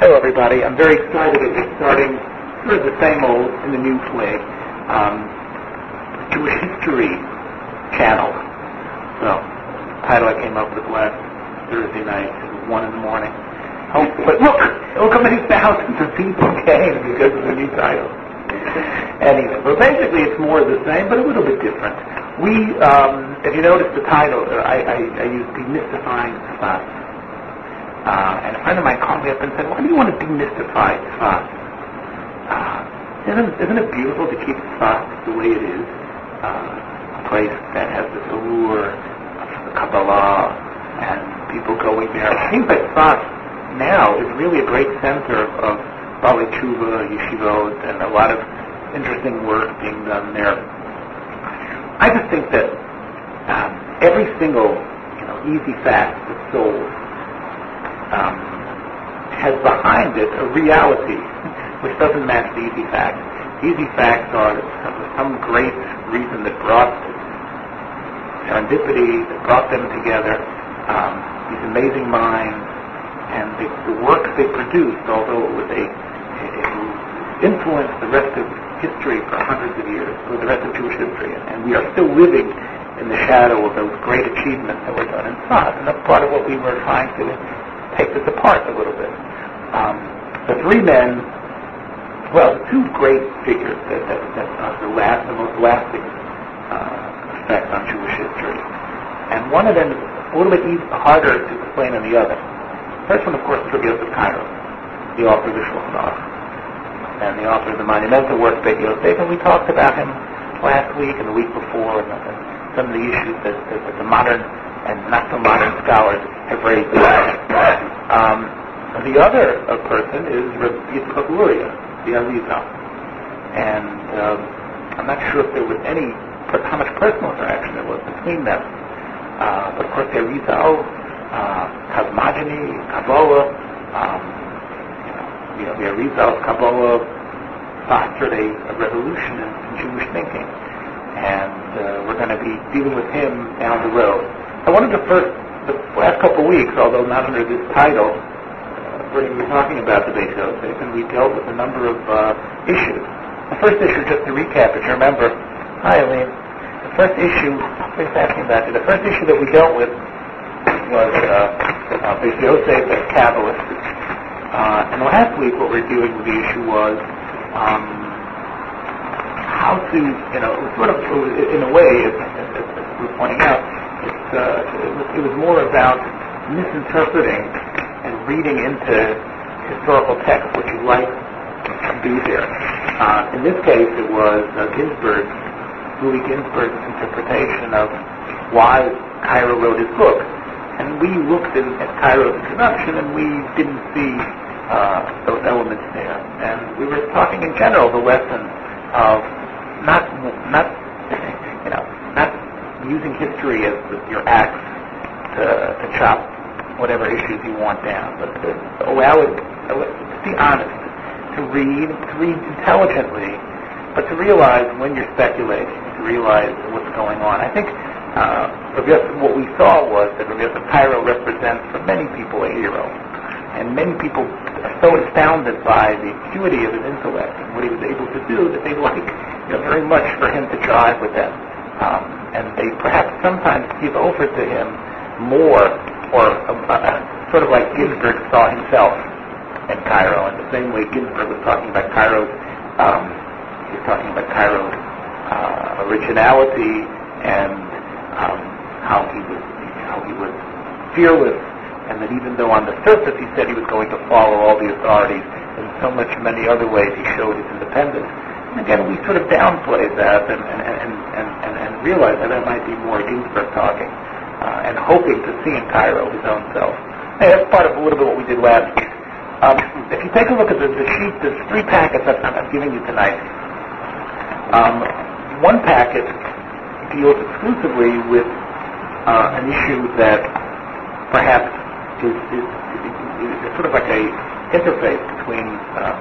Hello, everybody. I'm very excited that we're starting sort of the same old in the new way, um, Jewish History channel. So, title I came up with last Thursday night, one in the morning. Oh, but look, look how many thousands of people came because of the new title. Anyway, but basically it's more of the same, but a little bit different. We, um, if you notice the title, uh, I, I, I use demystifying Tzfat. Uh, and a friend of mine called me up and said, why do you want to demystify Tzfat? Uh, isn't, isn't it beautiful to keep Tzfat the way it is? Uh, a place that has this allure of Kabbalah and people going there. It seems like Tzfat now is really a great center of, of Bali Tshuva, yeshivot, and a lot of interesting work being done there. I just think that um, every single you know, easy fact that's sold um, has behind it a reality which doesn't match the easy facts. The easy facts are some great reason that brought serendipity, that brought them together, um, these amazing minds, and the, the work they produced, although it was a, influenced the rest of history for hundreds of years, for the rest of Jewish history, and we are still living in the shadow of those great achievements that were done in Tzfat, and that's part of what we were trying to take this apart a little bit. Um, the three men, well, the two great figures that, that, that are the last, the most lasting uh, effect on Jewish history. And one of them is a little bit easy, harder to explain than the other. The First one, of course, is Rabbi Yosef Karo, the author of the Shulchan and the author of the monumental work Beit Yosef, and we talked about him last week and the week before, and, and some of the issues that, that, that the modern and not so modern scholars have raised. the Um, the other uh, person is Yitzchak Luria, the Arizal. And um, I'm not sure if there was any, how much personal interaction there was between them. Uh, but of course, the Arizal, uh, cosmogony, Kabbalah, um, you know, the Arizal's Kabbalah fostered a, a revolution in, in Jewish thinking. And uh, we're going to be dealing with him down the road. I wanted to first, the last couple of weeks, although not under this title, uh, we were talking about the Beit Yosef, and we dealt with a number of uh, issues. The first issue, just to recap, if you remember, hi Eileen, the first issue, please asking about it, the first issue that we dealt with was uh, uh, Beit Yosef as Kabbalist. Uh, and last week what we are doing with the issue was um, how to, you know, sort of, in a way, as, as, as we are pointing out, uh, it, was, more about misinterpreting and reading into historical text what you like to do there. Uh, in this case, it was uh, Ginsburg, Louis Ginsburg's interpretation of why Karo wrote his book. And we looked in, at Karo's introduction and we didn't see uh, those elements there. And we were talking in general the lesson of not, not, you know, using history as your axe to, to chop whatever issues you want down, but to allow it, to be honest, to read, to read intelligently, but to realize when you're speculating, to realize what's going on. I think uh, what we saw was that Rabbi Karo represents for many people a hero. And many people are so astounded by the acuity of his intellect and what he was able to do that they like you know, very much for him to drive with them. Um, and they perhaps sometimes give over to him more, or uh, uh, sort of like Ginsburg saw himself in Karo, in the same way Ginsburg was talking about Karo's, um, he was talking about Karo's uh, originality and um, how he was, how he was fearless, and that even though on the surface he said he was going to follow all the authorities, in so much many other ways he showed his independence. And again, we sort of downplay that and, and, and, and realize that that might be more Ginsburg talking uh, and hoping to see in Karo his own self. Hey, that's part of a little bit what we did last week. Um, if you take a look at the, the sheet, there's three packets that I'm giving you tonight. Um, one packet deals exclusively with uh, an issue that perhaps is, is, is, is, sort of like a interface between uh,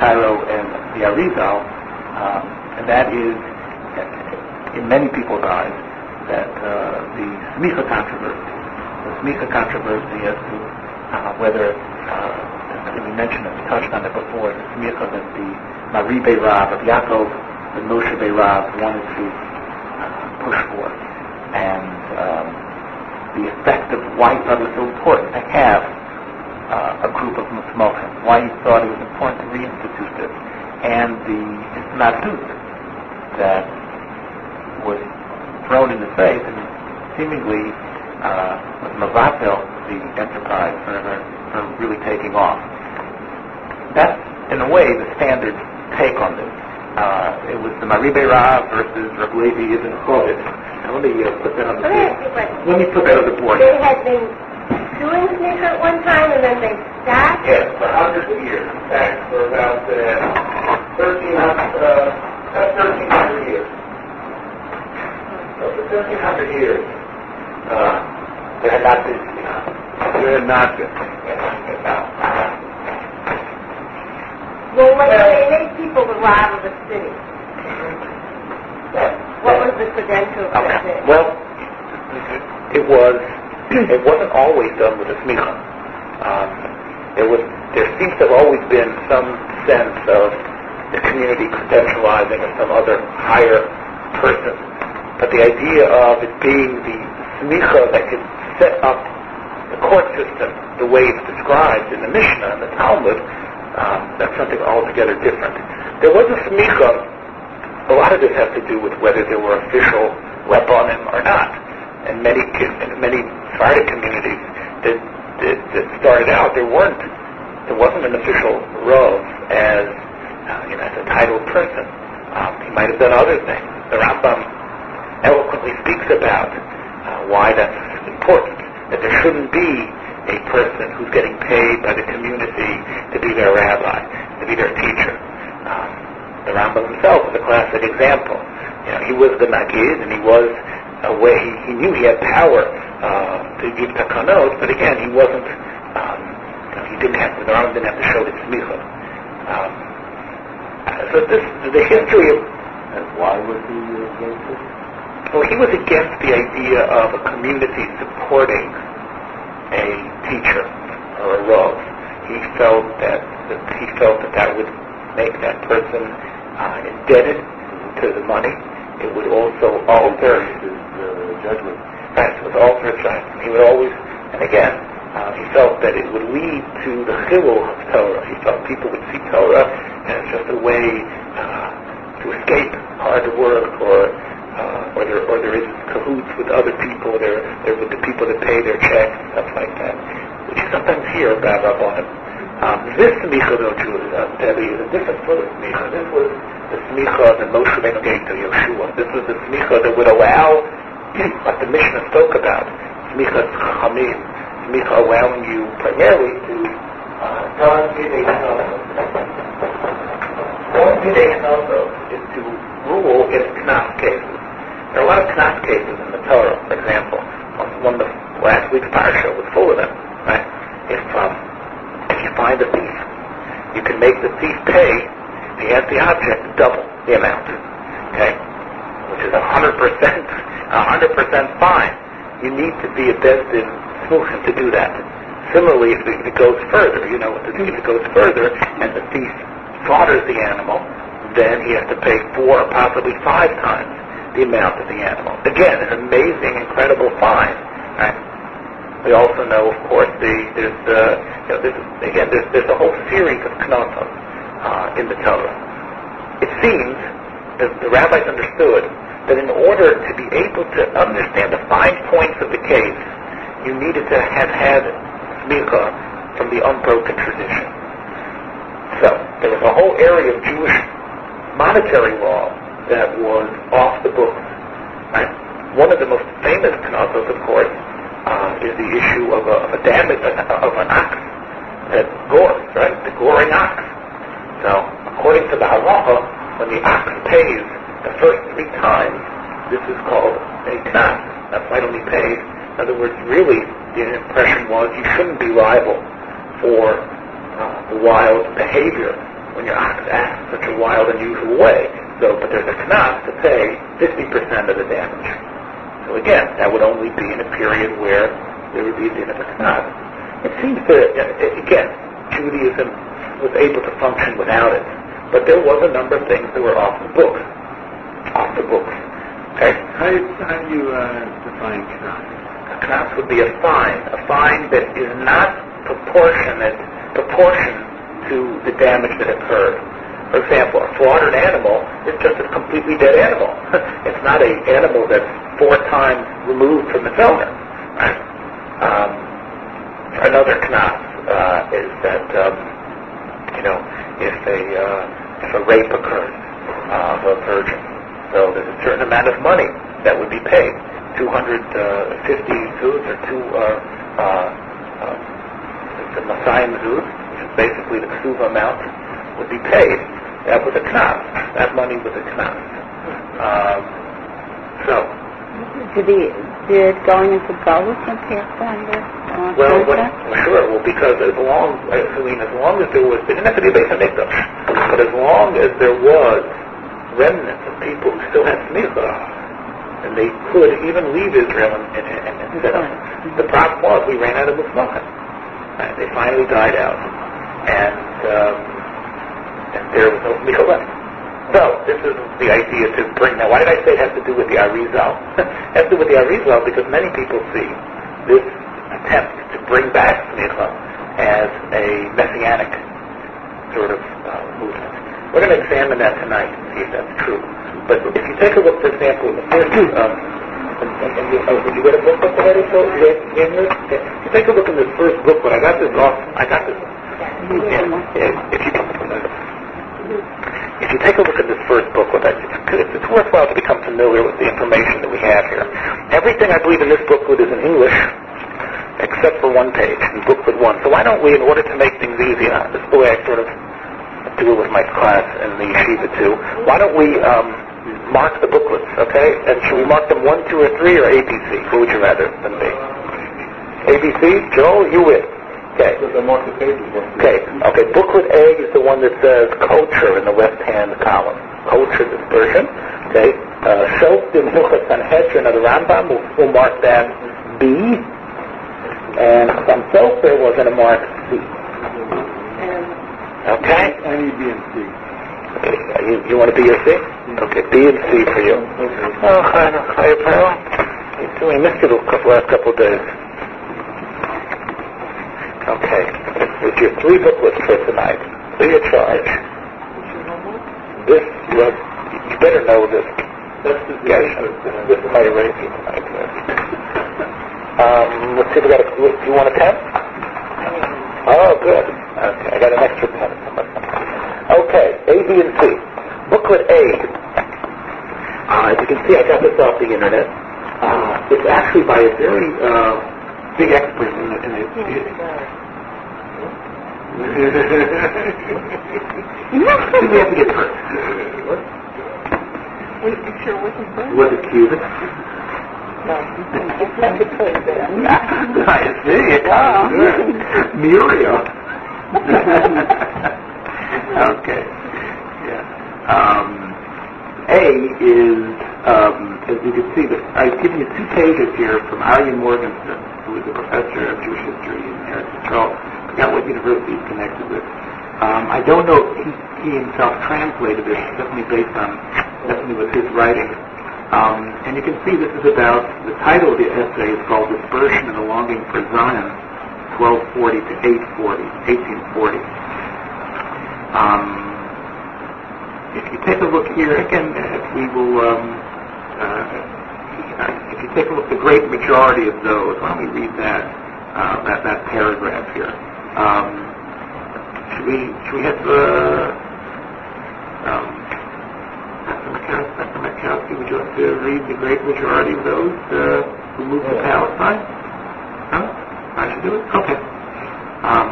Karo and the Arizal, um, and that is, many people's eyes, that uh, the Smicha controversy, the Smicha controversy as to uh, whether uh, we mentioned it, we touched on it before, the smicha that the Maribe Rav, of Yaakov, the Moshe Rav wanted to uh, push for. And um, the effect of why he thought it was so important to have uh, a group of musmachim, why he thought it was important to reinstitute this, and the Isnadut that was thrown in the face and seemingly uh, was Mavatel, the enterprise, for, for really taking off. That's, in a way, the standard take on this. Uh, it was the Maribe Rav versus Rabbi Levi Ibn Chovetz. Now let me uh, put that on the board. Let me put that on the board. They had been doing smicha at one time and then they stopped? Yes, for hundreds of years. In fact, for about uh, 1300, uh, about 1300 years. So for 1300 years, uh, there had not been, there had not been. Well, when they made people the rav of the city, what was the credentials of Okay. it? Well, it was. It wasn't always done with a smicha. Um, there was. There seems to have always been some sense of the community credentializing as some other higher person. But the idea of it being the smicha that could set up the court system the way it's described in the Mishnah and the Talmud, um, that's something altogether different. There was a smicha a lot of this has to do with whether there were official rabbanim or not. And many in many Sephardic communities that, that, that started out, there weren't, there wasn't an official rav as uh, you know as a titled person. Um, he might have done other things. The Rambam eloquently speaks about uh, why that's important. That there shouldn't be a person who's getting paid by the community to be their rabbi, to be their teacher. Um, the Rambam himself is a classic example. You know, he was the Nagid, and he was a way, he he knew he had power uh, to give takanot, but again, he wasn't, um, he didn't have the Rambam didn't have to show the smicha. Um, so this, the history of, And why was he against it? Well, he was against the idea of a community supporting a teacher or a rav. He felt that, that he felt that that would make that person uh, indebted to the money. It would also alter His uh, judgment. Right, it would alter his judgment. He would always, and again, uh, he felt that it would lead to the chilul of Torah. He felt people would see Torah as just a way uh, to escape hard work or uh, or there or there is cahoots with other people, there there with the people that pay their checks and stuff like that, which you sometimes hear about Rabbanim. Um, this smicha, though, to uh, is a different sort of smicha. This was the smicha that Moshe Rabbeinu gave to Yeshua. This was the smicha that would allow, like the Mishnah spoke about, smicha chamim, smicha allowing you primarily to uh, Don Gidei Don Gidei is to rule in knas cases. There are a lot of knas cases in the Torah, for example. One of the last week's parsha was full of them, right? If um, if you find a thief, you can make the thief pay the the object double the amount, okay? Which is a hundred percent, a hundred percent fine. You need to be a bezdin smuchim to do that. Similarly, if it, if it goes further, you know what to do. If it goes further and the thief slaughters the animal, then he has to pay four or possibly five times the amount of the animal. Again, an amazing, incredible fine. Right? We also know, of course, the, there's the, you know, this, again, there's, there's a whole series of knasim uh, in the Torah. It seems that the rabbis understood that in order to be able to understand the fine points of the case, you needed to have had smicha from the unbroken tradition. So there was a whole area of Jewish monetary law that was off the books. One of the most famous knasos, of course, uh, is the issue of a, of a damage of an ox that gores, right? The goring ox. So, according to the halacha, when the ox pays the first three times, this is called a knas. That's why don't he pay. In other words, really, the impression was you shouldn't be liable for uh, wild behavior when your ox acts such a wild, unusual way. So, but there's a knas to pay 50% of the damage. So again, that would only be in a period where there would be a din of a knas. It seems to, again, Judaism was able to function without it. But there was a number of things that were off the books. Off the books. Okay? How, how do you uh, define? A knas would be a fine. A fine that is not proportionate, proportion to the damage that occurred. For example, a slaughtered animal is just a completely dead animal. it's not an animal that's four times removed from its owner. Right? Um, another knas uh, is that um, you know if a uh, if a rape occurs uh, of a virgin, so there's a certain amount of money that would be paid, 250 zuz or two uh, uh, uh, the Masayim zuz, which is basically the ksuva amount, would be paid. That was a knas. That money was a knas. Um, so, Did, he, did going into Galus impact on this? Uh, well, what, sure. Well, because as long, I mean, as long as there was, it didn't have to be based on Mikdash, but as long as there was remnants of people who still had smicha, and they could even leave Israel and, and, and, and set up. The problem was we ran out of musmachim. Right? They finally died out, and, um, and there was no smicha left. So this is the idea to bring. Now, why did I say it has to do with the Arizal? it has to do with the Arizal because many people see this attempt to bring back smicha as a messianic sort of uh, movement. We're going to examine that tonight and see if that's true. But if you take a look, for example, in the first, um, and, and, and you, oh, did you read a book already, so you read English? Okay. If you take a look in this first book, but I got this off, I got this. Yeah, yeah, if you if you take a look at this first book, what I, it's, it's worthwhile to become familiar with the information that we have here. Everything I believe in this booklet is in English, except for one page, in booklet one. So why don't we, in order to make things easier, this is the way I sort of do it with my class and the yeshiva too. Why don't we um, mark the booklets, okay? And should we mark them one, two, or three, or ABC? What would you rather than be? ABC? Joel, you win. Okay. The mark the pages. Okay. Okay. Booklet A is the one that says culture in the left-hand column. Culture dispersion. Okay. Uh, Shelf in Hilchot Sanhedrin of the Rambam. We'll, we'll mark that B. And some Sofer we're going to mark C. Okay. I need B and C. Okay, You, you want to B or C? Okay. B and C for you. Okay. Oh, hi, hi, pal. How you doing? I missed you the couple, last couple of days. Okay. With your three booklets for tonight, free of charge. This, well, you better know this. That's the Yes, this is my arrangement tonight. Um, let's see, if we got a, do you want a pen? Oh, good. Okay, I got an extra pen. Okay, A, B, and C. Booklet A. Uh, as you can see, I got this off the internet. Uh, it's actually by a very uh, big expert in the, in the we have to get first. We sure wasn't good. Was it Cuban? No. I see. Oh. Muriel. okay. Yeah. Um, A is, um, as you can see, that I've given you two pages here from Arie Morgenstern, who is a professor of Jewish history in Eretz Yisrael. Forgot what university he's connected with. Um, I don't know if he, he himself translated it, definitely based on, definitely with his writing. Um, and you can see this is about, the title of the essay is called Dispersion and the Longing for Zion, 1240 to 840, 1840. Um, if you take a look here, again, we will, um, uh, you take a look, at the great majority of those, why don't we read that, uh, that, that paragraph here. Um, should we, should we have, uh, um, Dr. Mikowski, would you like to read the great majority of those, uh, who moved to Palestine? Huh? I should do it? Okay. Um,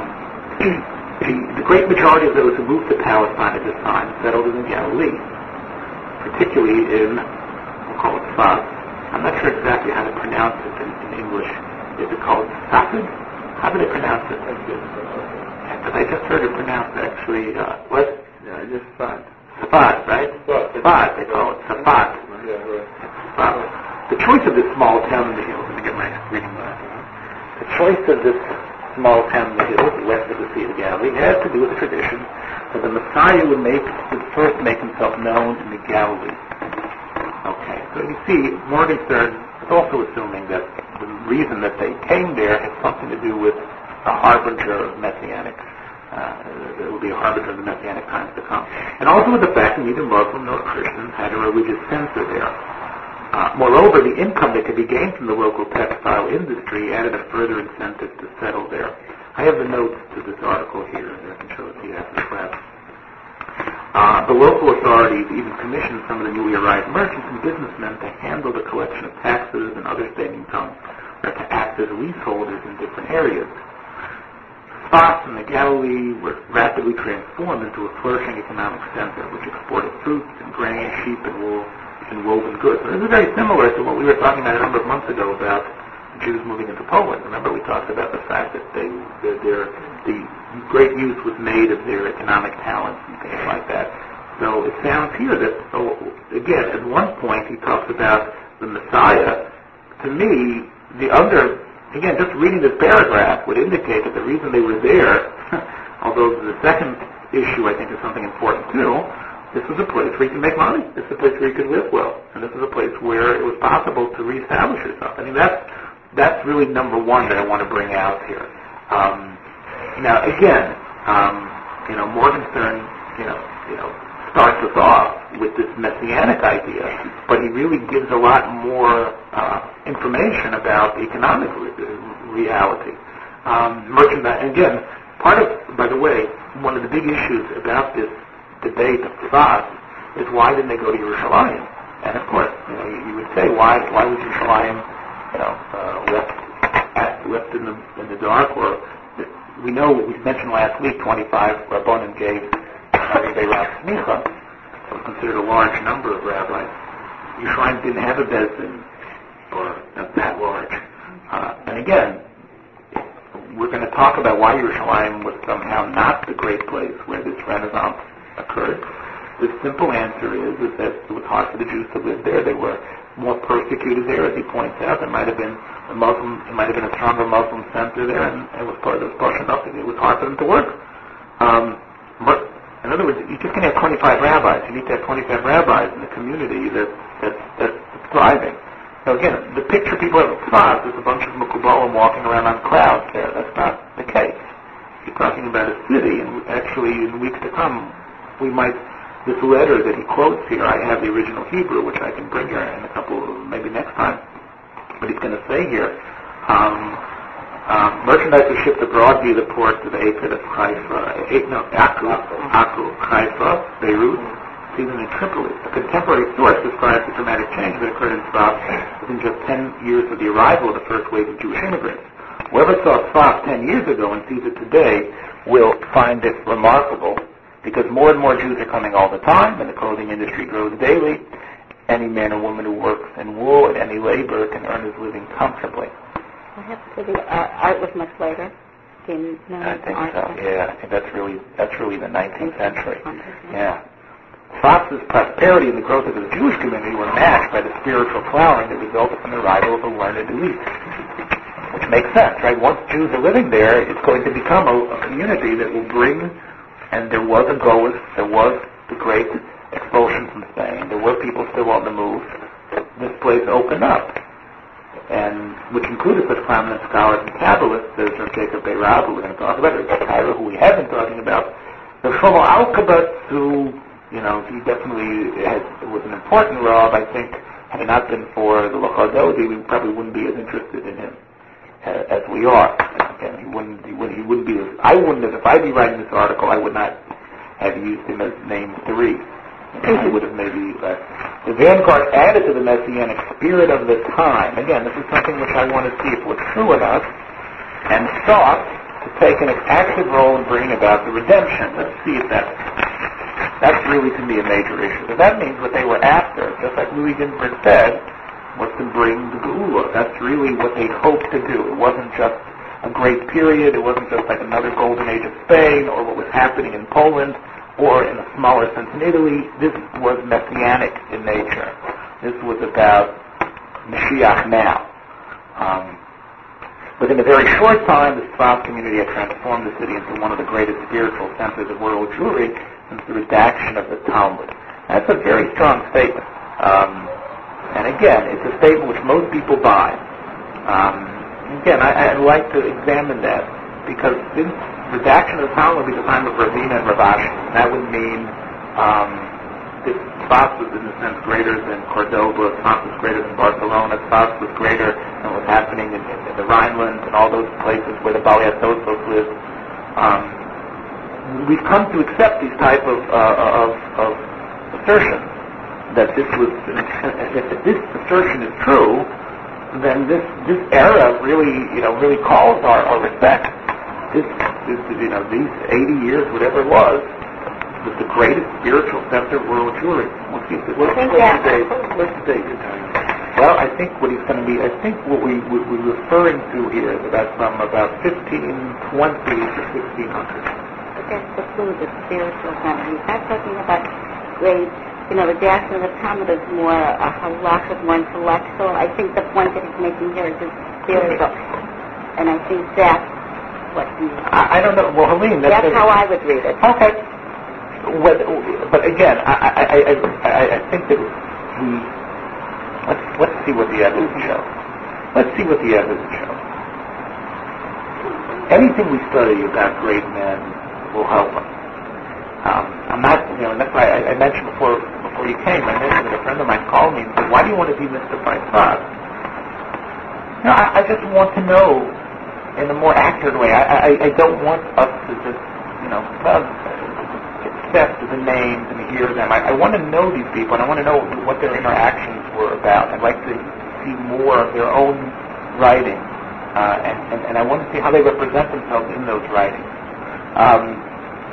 the, the great majority of those who moved to Palestine at this time settled in Galilee, particularly in, we'll call it Sfat. I'm not sure exactly how to pronounce it in, in English. Is it called Safed? How do they pronounce it? Because I just heard it pronounced actually, uh, what? Yeah, just fine. Safat, right? They call it Safat. Yeah, right. The choice of this small town in the hills, let me get my reading glasses. The choice of this small town in the hills west of the Sea of Galilee. Has to do with the tradition that the Messiah would make would first make himself known in the Galilee. Okay, so you see, Morgenstern is also assuming that the reason that they came there had something to do with a harbinger of messianic. Uh, it will be a harbinger of the messianic times to come, and also with the fact that neither Muslim nor Christians had a religious center there. Uh, moreover, the income that could be gained from the local textile industry added a further incentive to settle there. I have the notes to this article here, and I can show it to you after the class. Uh, the local authorities even commissioned some of the newly arrived merchants and businessmen to handle the collection of taxes and other state income, or to act as leaseholders in different areas. Spots in the Galilee were rapidly transformed into a flourishing economic center, which exported fruits and grain, sheep and wool, and woven goods. And this is very similar to what we were talking about a number of months ago about Jews moving into Poland. Remember, we talked about the fact that they, their, their, the great use was made of their economic talents and things like that. So it sounds here that, so again, at one point he talks about the Messiah. To me, the under, again, just reading this paragraph would indicate that the reason they were there, although the second issue I think is something important too, this was a place where you can make money. This is a place where you can live well. And this is a place where it was possible to reestablish yourself. I mean, that's, that's really number one that I want to bring out here. Um, now, again, um, you know, Morgenstern, you know, you know, starts us off with this messianic idea, but he really gives a lot more uh, information about economic re- reality. Um, merchandise, again, part of, by the way, one of the big issues about this debate of Tzfat is why didn't they go to Yerushalayim? And of course, you know, you, you would say why why was Yerushalayim, you know, uh, left at, left in the in the dark? Or we know we mentioned last week 25 Rabbanim gave Rav Smicha, considered a large number of rabbis. Yerushalayim didn't have a bezin, or not that large. Uh, and again, we're going to talk about why Yerushalayim was somehow not the great place where this Renaissance occurred. The simple answer is, is that it was hard for the Jews to live there. They were more persecuted there, as he points out. There might have been a Muslim, it might have been a stronger Muslim center there, and it was part of the Prussian nothing. It was hard for them to work. Um, but in other words, you just can't have 25 rabbis. You need to have 25 rabbis in the community that, that, that's thriving. Now again, the picture people have of Tzfat is a bunch of Mukubalim walking around on clouds there. That's not the case. You're talking about a city, and actually in weeks to come, we might, this letter that he quotes here, I have the original Hebrew, which I can bring here in a couple, maybe next time. But he's going to say here, um, um, merchandise was shipped abroad via the ports of Apid of Haifa, eight, no, Aku, Aku, Haifa, Beirut, even in Tripoli. A contemporary source describes the dramatic change that occurred in Tzfat within just 10 years of the arrival of the first wave of Jewish immigrants. Whoever saw Tzfat 10 years ago and sees it today will find it remarkable because more and more Jews are coming all the time and the clothing industry grows daily. Any man or woman who works in wool at any labor can earn his living comfortably. I have to say the art, art was much later. In, no, I think art so. was- Yeah, I think that's really that's really the 19th century. Yeah. Fox's prosperity and the growth of the Jewish community were matched by the spiritual flowering that resulted from the arrival of a learned elite. Which makes sense, right? Once Jews are living there, it's going to become a, a community that will bring, and there was a Goas, there was the great expulsion from Spain, there were people still on the move. This place opened up, and which included such prominent scholars and Kabbalists as Jacob Beirab, who we're going to talk about, or Karo, who we have been talking about, the Shlomo Alkabetz, who you know, he definitely was an important Rav. I think had it not been for the Lecha Dodi, we probably wouldn't be as interested in him as we are. And he wouldn't, he wouldn't, he wouldn't be I wouldn't have, if I'd be writing this article, I would not have used him as name three. I would have maybe, uh, the vanguard added to the messianic spirit of the time. Again, this is something which I want to see if was true us, and sought to take an active role in bringing about the redemption. Let's see if that's that's really, to me, a major issue. And that means what they were after, just like Louis Ginsburg said, was to bring the Geula. That's really what they hoped to do. It wasn't just a great period. It wasn't just like another golden age of Spain or what was happening in Poland or in a smaller sense in Italy. This was messianic in nature. This was about Mashiach now. Um, Within a very short time, the Sfat community had transformed the city into one of the greatest spiritual centers of world Jewry since the redaction of the Talmud. That's a very strong statement. Um, and again, it's a statement which most people buy. Um, again, I, I'd like to examine that because since redaction of the Talmud would be the time of Ravina and Rav Ashi, that would mean um, that Sfat was in a sense greater than Cordoba, Sfat was greater than Barcelona, Sfat was greater than what was happening in, in, in the Rhineland and all those places where the Baliatosos lived. Um, we've come to accept these type of, uh, of, of assertions that this was, if this assertion is true, then this this era really, you know, really calls our, our respect. This, this, you know, these 80 years, whatever it was, was the greatest spiritual center of world Jewry. What's, the, what's, what's date? What's the date you're telling me? Well, I think what he's going to be, I think what we, we, we're referring to here is about from about 1520 to 1600. But that's the clue, the spiritual center. He's not talking about great, you know, the redaction of the Talmud is more a halachic, more intellectual. I think the point that he's making here is it's spiritual. And I think that's what he, I, I don't know. Well, Helene, that's, that's how I would read it. Okay. What, but again, I, I, I, I, I I think that we let's let's see what the evidence shows. Let's see what the evidence shows. Anything we study about great men will help us. Um, I'm not, you know, and that's why I, I mentioned before before you came. I mentioned that a friend of mine called me and said, "Why do you want to be thought?" You know, I, I just want to know in a more accurate way. I, I, I don't want us to just, you know, well, accept the names and hear them. I, I want to know these people, and I want to know what their interactions were about. I'd like to see more of their own writing, uh, and, and, and I want to see how they represent themselves in those writings. Um,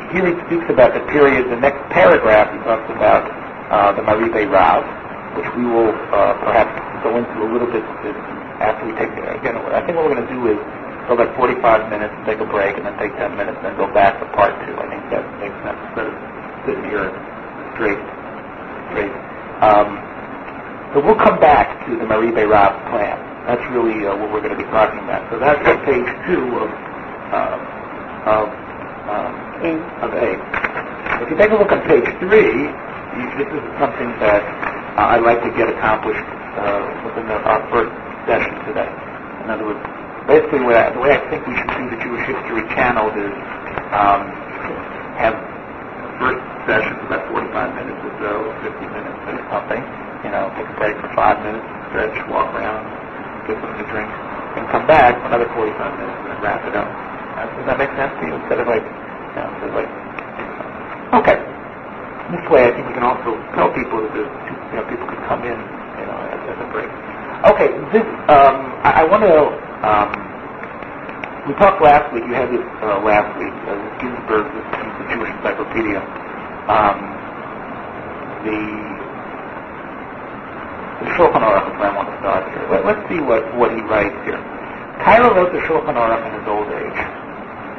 here he speaks about the period, the next paragraph he talks about the Maribe Rav, which we will uh, perhaps go into a little bit after we take, again, I think what we're going to do is go like 45 minutes, take a break, and then take 10 minutes, and then go back to part two. I think that makes sense instead of sitting here straight. straight. Um, so we'll come back to the Maribe Rav plan. That's really uh, what we're going to be talking about. So that's on page two of, uh, of, um, of eight. If you take a look on page three, this is something that uh, I'd like to get accomplished uh, within the, our first session today. In other words, basically I, the way I think we should do the Jewish History Channel is um, have first session about 45 minutes or so, 50 minutes or something. You know, take a break for five minutes, stretch, walk around, get something to drink, and come back for another 45 minutes and wrap it up. Uh, does that make sense to you? Instead of like, you know, instead of like, okay. This way, I think we can also tell people that there's, two, you know, people could come in, you know, as, as a break. Okay, this, um, I, I want to, um, we talked last week, you had this uh, last week, uh, this Ginsburg, this is the Jewish Encyclopedia, um, the, the Shulchan Aruch is where I want to start here. Let, let's see what, what he writes here. Karo wrote the Shulchan Aruch in his old age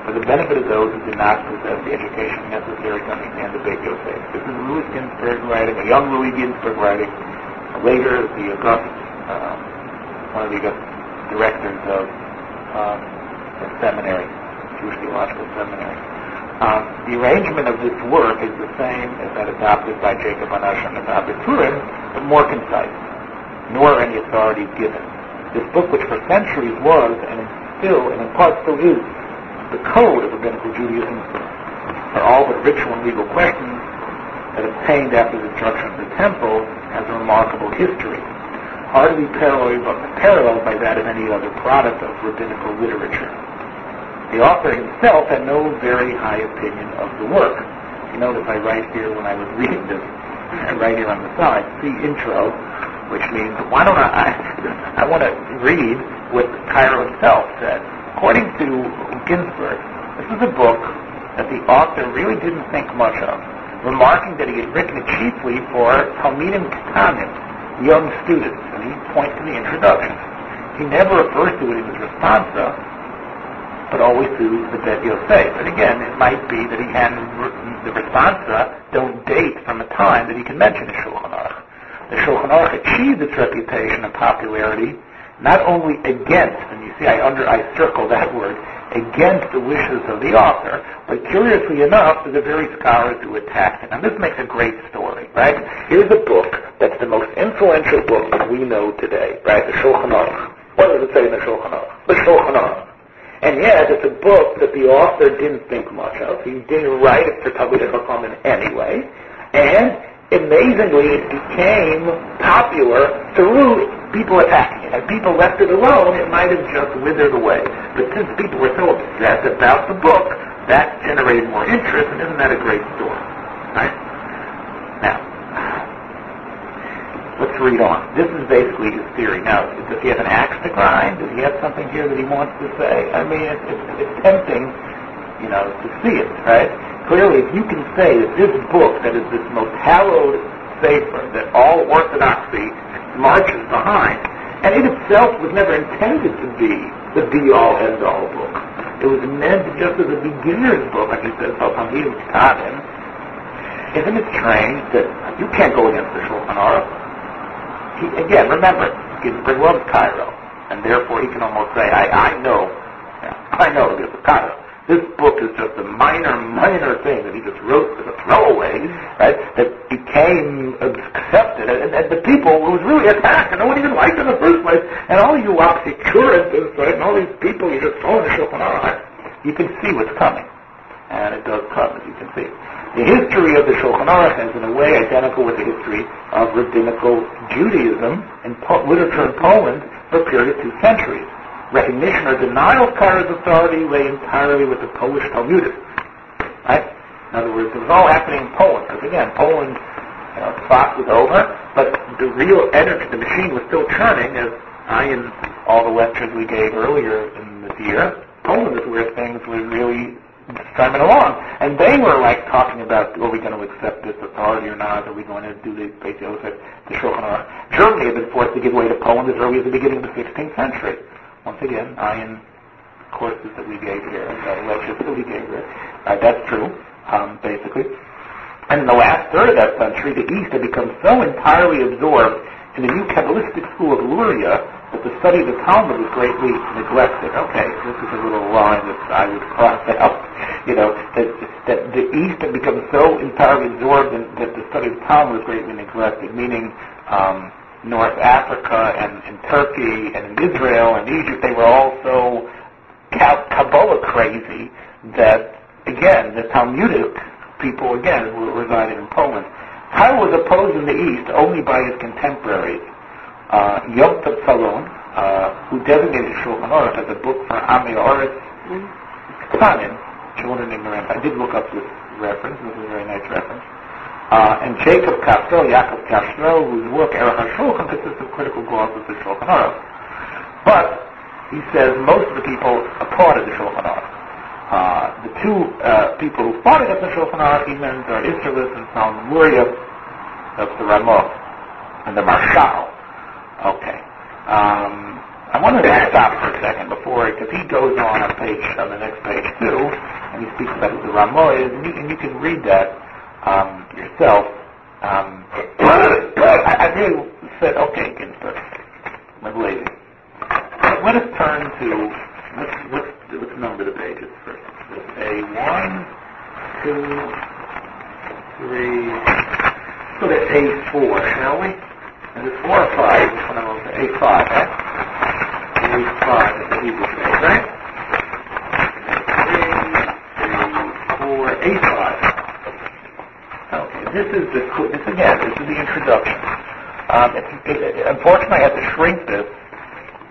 for the benefit of those who did not possess the education necessary to understand the Beit Yosef. This is Louis Ginsburg writing, a young Louis Ginsburg writing. Later, the August, um, one of the August directors of um, the seminary, Jewish Theological Seminary. Um, the arrangement of this work is the same as that adopted by Jacob and Abba Turin, but more concise, nor any authorities given. This book, which for centuries was, and is still, and in part still is, the code of rabbinical Judaism for all but ritual and legal questions that obtained after the destruction of the temple has a remarkable history, hardly paralleled, by that of any other product of rabbinical literature. The author himself had no very high opinion of the work. You notice I write here when I was reading this, I write here on the side, see intro, which means why don't I, I want to read what Karo himself said. According to Ginsburg, this is a book that the author really didn't think much of, remarking that he had written it chiefly for Talmidim Ketanim, young students, and he points to the introduction. He never refers to it in his responsa, but always to the Bet Yosef. And again, it might be that he hadn't written the responsa don't date from a time that he can mention the Shulchan Aruch. The Shulchan Aruch achieved its reputation and popularity not only against, and you see I under I circle that word, against the wishes of the author, but curiously enough, there's a very scholars who attacked it. And this makes a great story, right? Here's a book that's the most influential book that we know today, right? The Shulchan Aruch. What does it say in the Shulchan Aruch? The Shulchan Aruch. And yet, it's a book that the author didn't think much of. He didn't write it for Talmidei Chachamim anyway. And amazingly, it became popular through people attacking it. Had people left it alone, it might have just withered away. But since people were so obsessed about the book, that generated more interest, and isn't that a great story? Right? Now, let's read on. This is basically his theory. Now, does he have an axe to grind? Does he have something here that he wants to say? I mean, it's, it's, it's tempting, you know, to see it, right? Clearly, if you can say that this book, that is this most hallowed safer, that all orthodoxy marches behind, and it itself was never intended to be the be-all, end-all book. It was meant just as a beginner's book, like he says, Talmud Ketanim. Isn't it strange that you can't go against the Shulchan Aruch? He, again, remember, Ginsburg loves Karo, and therefore he can almost say, I, I know, I know this is Karo. This book is just a minor, minor thing that he just wrote as a throwaway, right, that became accepted. And, and the people, was really attacked, and no one even liked in the first place. And all you oxycurrentists, right, and all these people you just throw in the Shulchan Aruch, you can see what's coming. And it does come, as you can see. The history of the Shulchan Aruch is in a way identical with the history of rabbinical Judaism and po- literature in Poland for a period of two centuries recognition or denial of Karo's authority lay entirely with the Polish Talmudists. Right? In other words, it was all happening in Poland. Because again, Poland, you know, the was over, but the real energy, the machine was still churning as I and all the lectures we gave earlier in this year. Poland is where things were really strumming along. And they were like talking about, are we going to accept this authority or not? Are we going to do the, basically, the Shulchan Aruch? Germany had been forced to give way to Poland as early as the beginning of the 16th century. Once again, iron courses that we gave here, the lectures that we gave here. Uh, that's true, um, basically. And in the last third of that century, the East had become so entirely absorbed in the new Kabbalistic school of Luria that the study of the Talmud was greatly neglected. Okay, this is a little line that I would cross out. You know, that, that the East had become so entirely absorbed in, that the study of Talmud was greatly neglected, meaning um, North Africa and, and Turkey and in Israel and Egypt, they were all so Kabbalah crazy that, again, the Talmudic people, again, who resided in Poland, Kyle was opposed in the East only by his contemporaries. Uh, Yom Tov Zahalon, uh, who designated Shulchan Aruch as a book for Ami Oretz Ktanim, children ignorant. I did look up this reference. This is a very nice reference. Uh, and Jacob Castro, Jacob Castro, whose work Erech HaShulchan consists of critical glosses of Shulchan Aruch. But he says most of the people applauded the Shulchan Aruch. Uh, the two uh, people who fought against the Shulchan Aruch Imams are Isserles and Solomon Luria. That's the Ramah and the Maharshal. Okay. Um, I wanted to stop for a second before, because he goes on on page on the next page too, and he speaks about who the Ramah is, and you, and you can read that um, yourself. Um, I, I really said, okay, Ginsburg, I'm lazy. Let us turn to let's let's let's number the pages first. A one, two, three. Let's go to A four, shall we? Is it four or five? Which one am I A five, right? A five is the Hebrew page, right? Three, three, four, A five. Okay, this is the this again. This is the introduction. Um, it, it, unfortunately, I have to shrink this,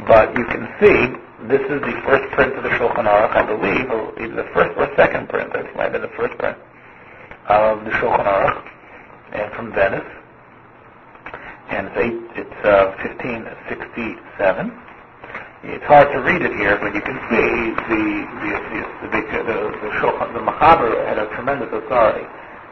but you can see this is the first print of the Shulchan Aruch, I believe, or either the first or second print. This might have been the first print of the Shulchan Aruch, and from Venice, and it's eight, it's uh, 1567. It's hard to read it here, but you can see the the the the, big, the, the, Shulchan, the Machaber had a tremendous authority.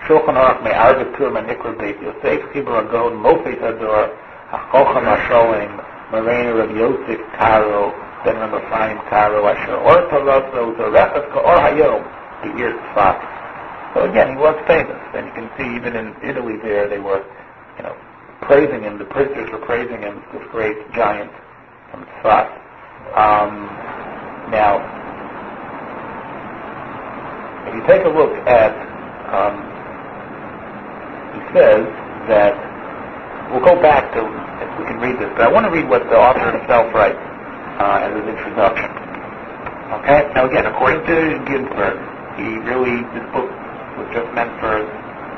Shulchan Aruch me'arvet tur menikra beit Yosef Kibur Agod Mofet Ador Hachocham Hasholim Marina Rav Yosef Karo Ben Rav Ephraim Karo Asher Or Toloso Zorechas Or Hayom the year Tzfat. So again, he was famous, and you can see even in Italy there they were, you know, praising him. The prisoners were praising him, this great giant. from Tzfat. Um, now, if you take a look at, um, he says that we'll go back to if we can read this, but I want to read what the author himself writes uh, as his introduction. Okay. Now again, according to Ginsburg, he really this book was just meant for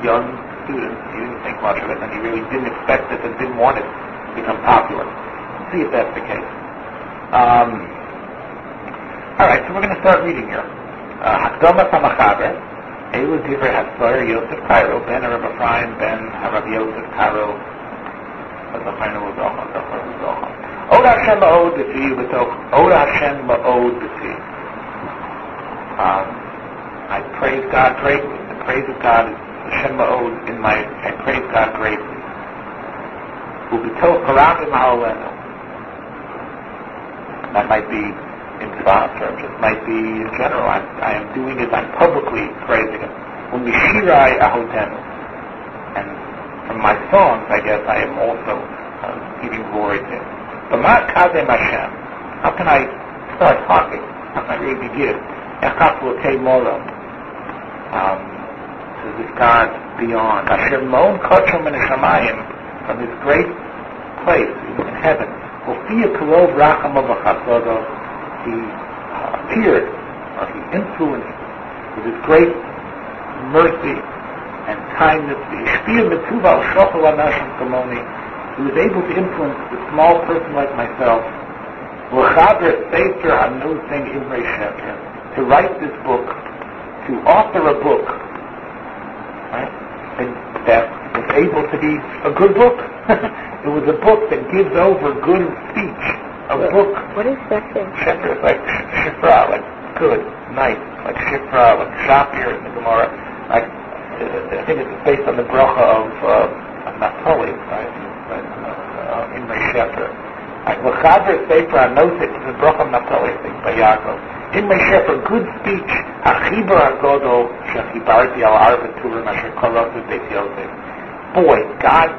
young students. He didn't think much of it, and he really didn't expect it and didn't want it to become popular. Let's see if that's the case. Um, all right, so we're going to start reading here. Hakdama Samachaber, Divrei Yosef Karo, Ben Arab Ephraim, Ben Harab Yosef Karo, Hashem Ma'od Hashem Ma'od I praise God greatly. The praise of God is Hashem Ma'od in my, I praise God greatly. U'b'toch Harabim Ha'olenu. That might be in Tzfat terms. It might be in general. I'm, I am doing it. I'm publicly praising Him. U'mishirai Ahodenu. And from my songs, I guess I am also uh, giving glory to Him. B'ma Kadem Hashem. How can I start talking? How can I really begin? Echaf L'kei Molo. Um, to this God beyond. Asher Mon Kochel Min Hashemayim. From His great place in heaven. Ufiya Karov Racham of he uh, appeared, or he influenced with his great mercy and kindness. He was able to influence the small person like myself to write this book, to author a book, right? And that was able to be a good book. it was a book that gives over good speech a book. What is Sefer? Sefer is like shifra, like good, nice, like shifra, like shapir in the Gemara. Like uh, I think it's based on the bracha of uh, Naphtali, right? Uh, in my Sefer. Like L'chaber Sefer Anosik is the bracha of Naphtali, I think, by Yaakov. In my Sefer, good speech, Achibar Agodol, Shechibarti al Arva Turim Asher Kolot Beit Yosef. Boy, God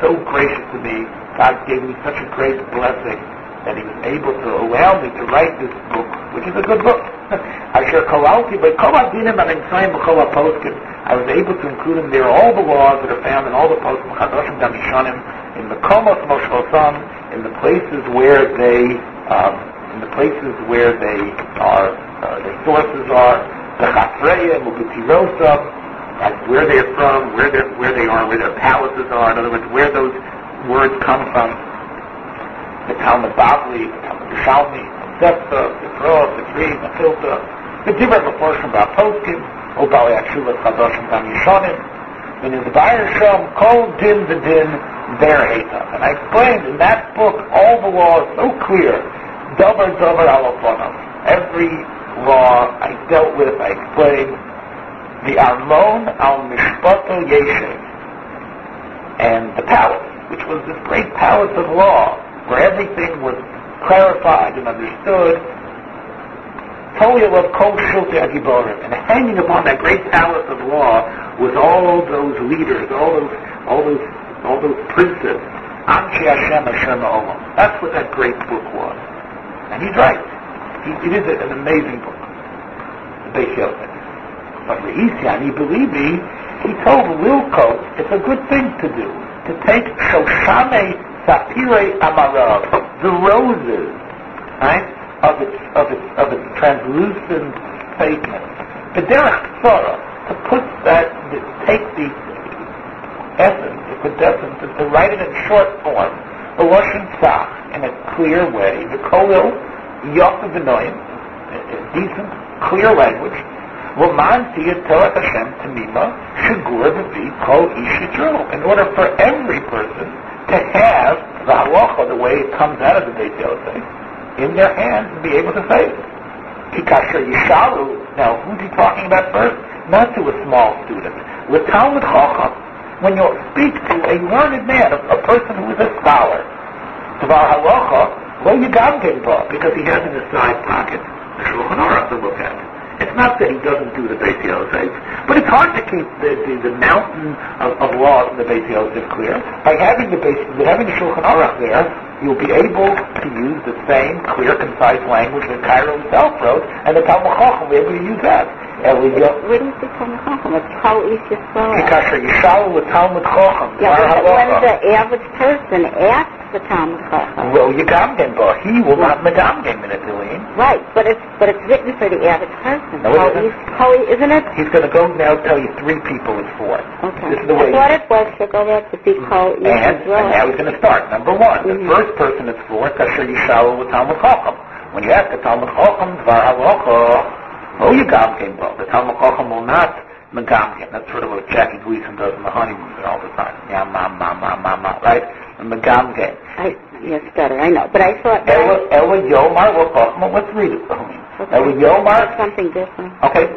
so gracious to me. God gave me such a great blessing that he was able to allow me to write this book, which is a good book. Asher Kalalti, but Kol Adinim and Insayim B'Kol HaPoskim. I was able to include in there all the laws that are found in all the poskim, Chadoshim Damishanim, in the Komos Moshe in the places where they, um, in the places where they are, uh, sources are, the Chatzreya, Mubitirosa, that's where they're from, where they where they are, where their palaces are. In other words, where those words come from Talmud Bavli, the Talmud Yerushalmi, the Sefta, the Kroz, the different proportion about Poskim, Obali Akshuva, Chadoshim, Tam Yishonim, and in the Bayer Shem, Kol Din the Din, their Heta. And I explained in that book all the laws so clear, Dover Dover Alofonov. Every law I dealt with, I explained, the Armon al Mishpato Yeshev, and the palace, which was this great palace of law, where everything was clarified and understood. of Kol and hanging upon that great palace of law was all those leaders, all those, all those, all those princes. Amshi Hashem Hashem. That's what that great book was. And he's right. He, it is an amazing book. The Beis Yosef. But Reisian, he believed me, he told Wilco it's a good thing to do. To take Shoshane Sapire Amarav, the roses, right, of its, of its, of its translucent fakeness. The derech tzara, to put that, to take the essence, the quintessence, and to write it in short form, the Lashon Tzach, in a clear way, the Kolil, Yosef Benoim, decent, clear language, Roman Tia Torah Hashem Tamima, Shagur V'vi Kol Ish in order for every person to have the halacha, the way it comes out of the Beit Yosef, in their hands and be able to say it. Kikasher Yishalu, now who's he talking about first? Not to a small student. With Talmud Chacham, when you speak to a learned man, a, a person who is a scholar, Tvar Halacha, lo Yigamkin because he has in his side pocket the Shulchan Aruch to look at. It's not that he doesn't do the Beis Yosef, but it's hard to keep the, the, the mountain of, of laws in the Beis Yosef clear. By having the Beis, having the Shulchan Aruch there, you'll be able to use the same clear, concise language that Karo himself wrote, and the Talmud Chacham will be able to use that. Where do you see Talmud Chacham? It's Kol Ish Yisrael. Kasher Yishalu with Talmud Chacham. Yeah, but when the average person asks the Talmud Chacham, Well, Yigamgen, but he will not Megamgen Minatilim. right, but it's but it's written for the average person. No, it isn't. Kol, isn't it? He's going to go now tell you three people it's for. Okay. This is the way. I thought it was to go back to be Kol Ish And, and now he's going to start. Number one, the Mhm. first person it's for, Kasher Yishalu with Talmud Chacham. When you ask a Talmud Chacham, Dvar Halacha, oh, Yigamgen, but the Talmud Chacham will not Megamgen. That's sort of what Jackie Gleason does in the honeymoon all the time. Yeah, ma, ma, ma, ma, ma, right? Megamgen. I yes, better. I know, but I thought Ela, Ela Yomar will Chacham. Let's read it. Ela that's Yomar. something different. Okay,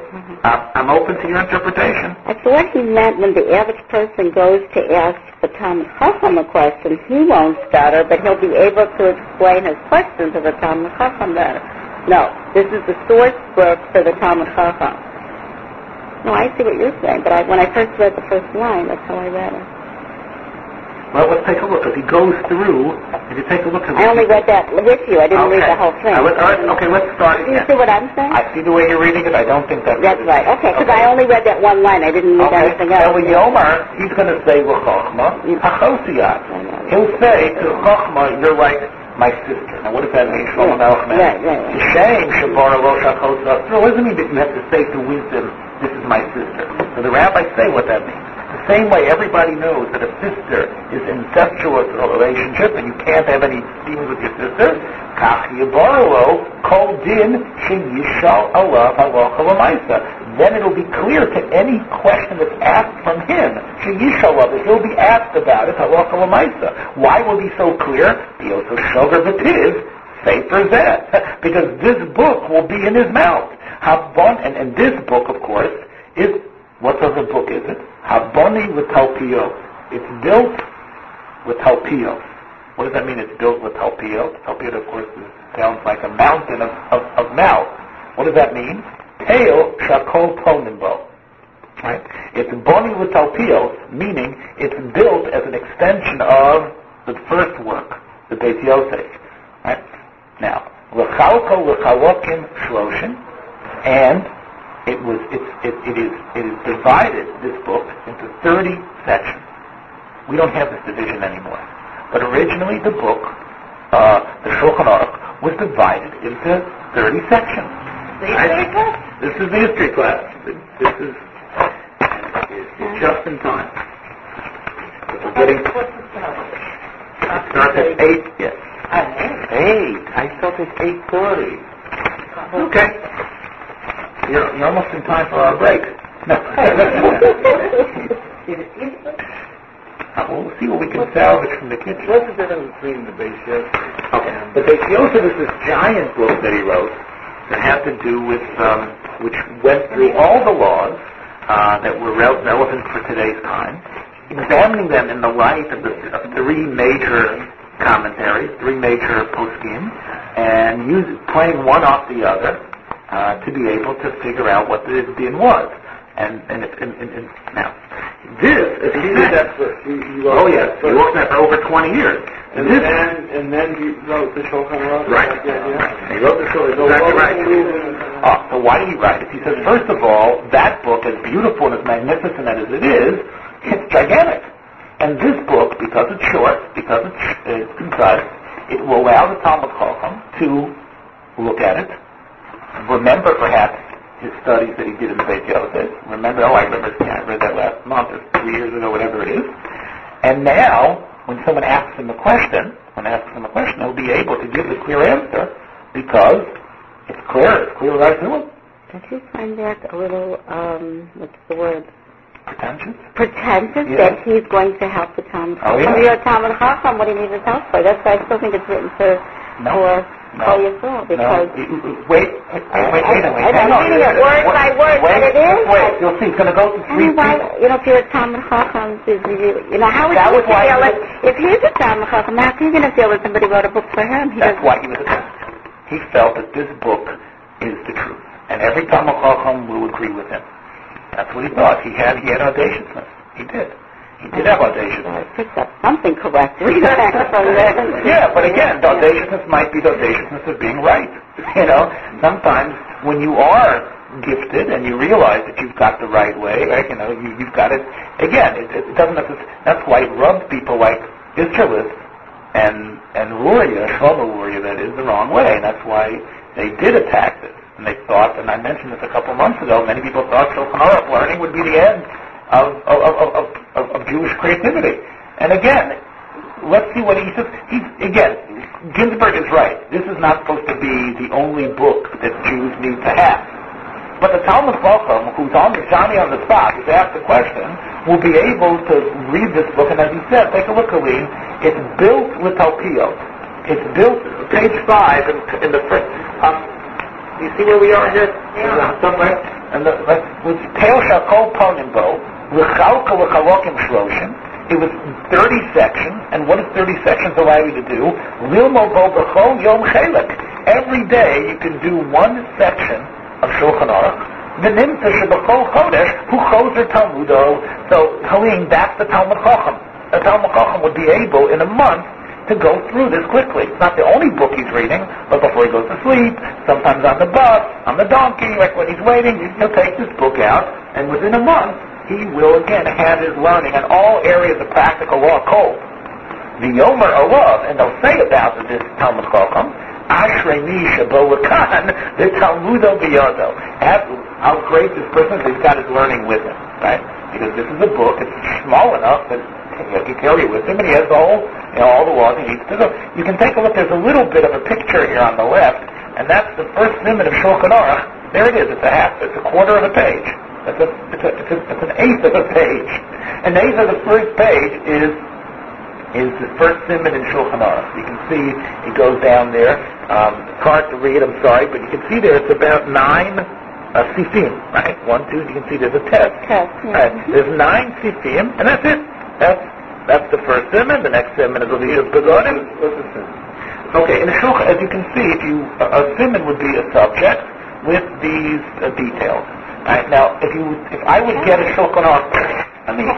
uh, I'm open to your interpretation. I thought he meant when the average person goes to ask the Talmud Chacham a question, he won't stutter, but he'll be able to explain his question to the Talmud Chacham better. No, this is the source book for the Talmud Chacham. No, I see what you're saying, but I, when I first read the first line, that's how I read it. Well, let's take a look. As he goes through, if you take a look at I only read that with you. I didn't read the whole thing. All right, all right, okay, let's start Do you again. see what I'm saying? I see the way you're reading it. I don't think that's That's right. Okay, because I only read that one line. I didn't read Okay. anything else. Ela Yomar, he's going to say L'chochma, Hachosiyat. He'll say to Chochma, you're like my sister. Now, what does that mean? Shlomo Melech meant. Right, right, right. Shame, Shabara Lo Shachosiyat. No, it doesn't mean that you have to say to wisdom, this is my sister. So the rabbis say what that means. Same way everybody knows that a sister is incestuous in a relationship and you can't have any dealings with your sister. Kach yibarlo din sheyishal alav halacha. Then it'll be clear to any question that's asked from him. Sheyishal alav, that he'll be asked about it halacha. Why will be so clear? Because sugar v'tiv Sefer Zeh. Because this book will be in his mouth. Habon, and, and this book, of course, is, what other book is it? Haboni with Talpiot. It's built with Talpiot. What does that mean, it's built with Talpiot? Talpiot, of course, is, sounds like a mountain of, of, of mouth. What does that mean? Tail Shakol Tonimbo. Right? It's boni with Talpiot, meaning it's built as an extension of the first work, the Beit Yosef. Right? Now, L'chalko l'chalokim shloshim, and it was it's, it, it is it is divided this book into 30 sections. We don't have this division anymore, but originally the book, uh, the Shulchan Aruch, was divided into 30 sections. History Right? This is the history class. This is it's just in time. We're getting it starts at eight. Yes. Eight. I thought it's eight thirty. Okay. You're, you're almost in time for our break. No. Uh, we'll see what we can salvage from the kitchen. What's the difference between the Beis Yosef Okay. and The Beis Yosef is this giant book that he wrote that had to do with, um, which went through all the laws uh, that were rel- relevant for today's time, examining them in the light of the of three major commentaries, three major poskim, and use, playing one off the other uh, to be able to figure out what the din was. And, and, and, and, and now, this, as he did that first. He, he oh wrote yes, that he worked that for over 20 years. And this, then, and then he wrote the Shulchan Aruch. Right. Is that the idea? He wrote the story. So Exactly right. reason- Oh, so why did he write it? He says, first of all, that book, as beautiful and as magnificent as it is, it's gigantic. And this book, because it's short, because it's, it's concise, it will allow the Talmud Chacham to look at it, remember perhaps his studies that he did in the Beit Yosef. Remember, oh, I remember, yeah, I read that last month or three years ago, whatever it is. And now, when someone asks him a question, when asks him a question, he'll be able to give the clear answer because it's clear, it's clear right to him. Don't you find that a little, um, what's the word? Pretentious? Pretentious Yeah. that he's going to help the Talmud Oh, yeah. You're a Talmud Chacham, what do you need his help for? That's why I still think it's written for, No. for No. Yisrael, No. because Wait, wait, wait, wait, wait, a minute. I'm reading it word Wait, by word, wait, but it is. Wait, you'll see. It's going to go to three why, people. you know, if you're a Talmud Chacham, you, know, how would That you feel if, if he's a Talmud Chacham, how can you going to feel that somebody wrote a book for him? He That's why he was a He felt that this book is the truth. and every Talmud Chacham will agree with him. That's what he thought. He had he had audaciousness. He did. He did have audaciousness. I picked up something correct from. Yeah, but again, the audaciousness might be the audaciousness of being right. You know, sometimes when you are gifted and you realize that you've got the right way, right, you know, you, you've got it. Again, it, it doesn't necessarily. That's why it rubbed people like Isserles and and Luria, Shlomo Luria, that is the wrong way, and that's why they did attack this. And they thought, and I mentioned this a couple months ago, many people thought Shulchan Aruch learning would be the end of of, of, of, of, of Jewish creativity. And again, let's see what he says. He's again, Ginsburg is right. This is not supposed to be the only book that Jews need to have. But the Talmud Chacham, who's on the Johnny on the spot, who's asked the question, will be able to read this book. And as he said, take a look, Aline. It's built with Talpiot. It's built, page five, in, in the first. Um, you see where we are here? Yeah. Somewhere. And the, like, with Teil Shakol Ponimbo, L'chalka L'chalokim Shloshim. It was 30 sections, and what does 30 sections allow you to do? Lilmo Bo B'chol Yom Chelek. Every day you can do one section of Shulchan Aruch. The Nimtza Shebachol Chodesh, who Choser Talmudo. Oh, so, Halim, that's the Talmud Chacham. A Talmud Chacham would be able, in a month, to go through this quickly. It's not the only book he's reading, but before he goes to sleep, sometimes on the bus, on the donkey, like when he's waiting, he'll take this book out, and within a month, he will again have his learning in all areas of practical law cold. The Yomer Olav, and they'll say about this Talmud Chacham, Ashrei Shabo Lakan, the Talmudo Biyado. How great this person is, he's got his learning with him, right? Because this is a book, it's small enough that you can carry it with him, and he has whole, you know, all the laws he needs to know. You can take a look, there's a little bit of a picture here on the left, and that's the first limit of Shulchan Aruch. There it is, it's a half, it's a quarter of a page. It's, a, it's, a, it's, a, it's an eighth of a page. An eighth of the first page is is the first simon in Shulchan Aruch. You can see it goes down there. Um, it's hard to read, I'm sorry, but you can see there it's about nine uh, sifim, right? One, two, you can see there's a test. Test, yeah. Right. There's nine sifim, and that's it. That's that's the first simon. The next simon is Aliyah Begonim. What's the sense? Okay, in Shulchan, as you can see, if you a, a simon would be a subject with these uh, details. Right now, if you if I would get a Shulchan Aruch, I mean,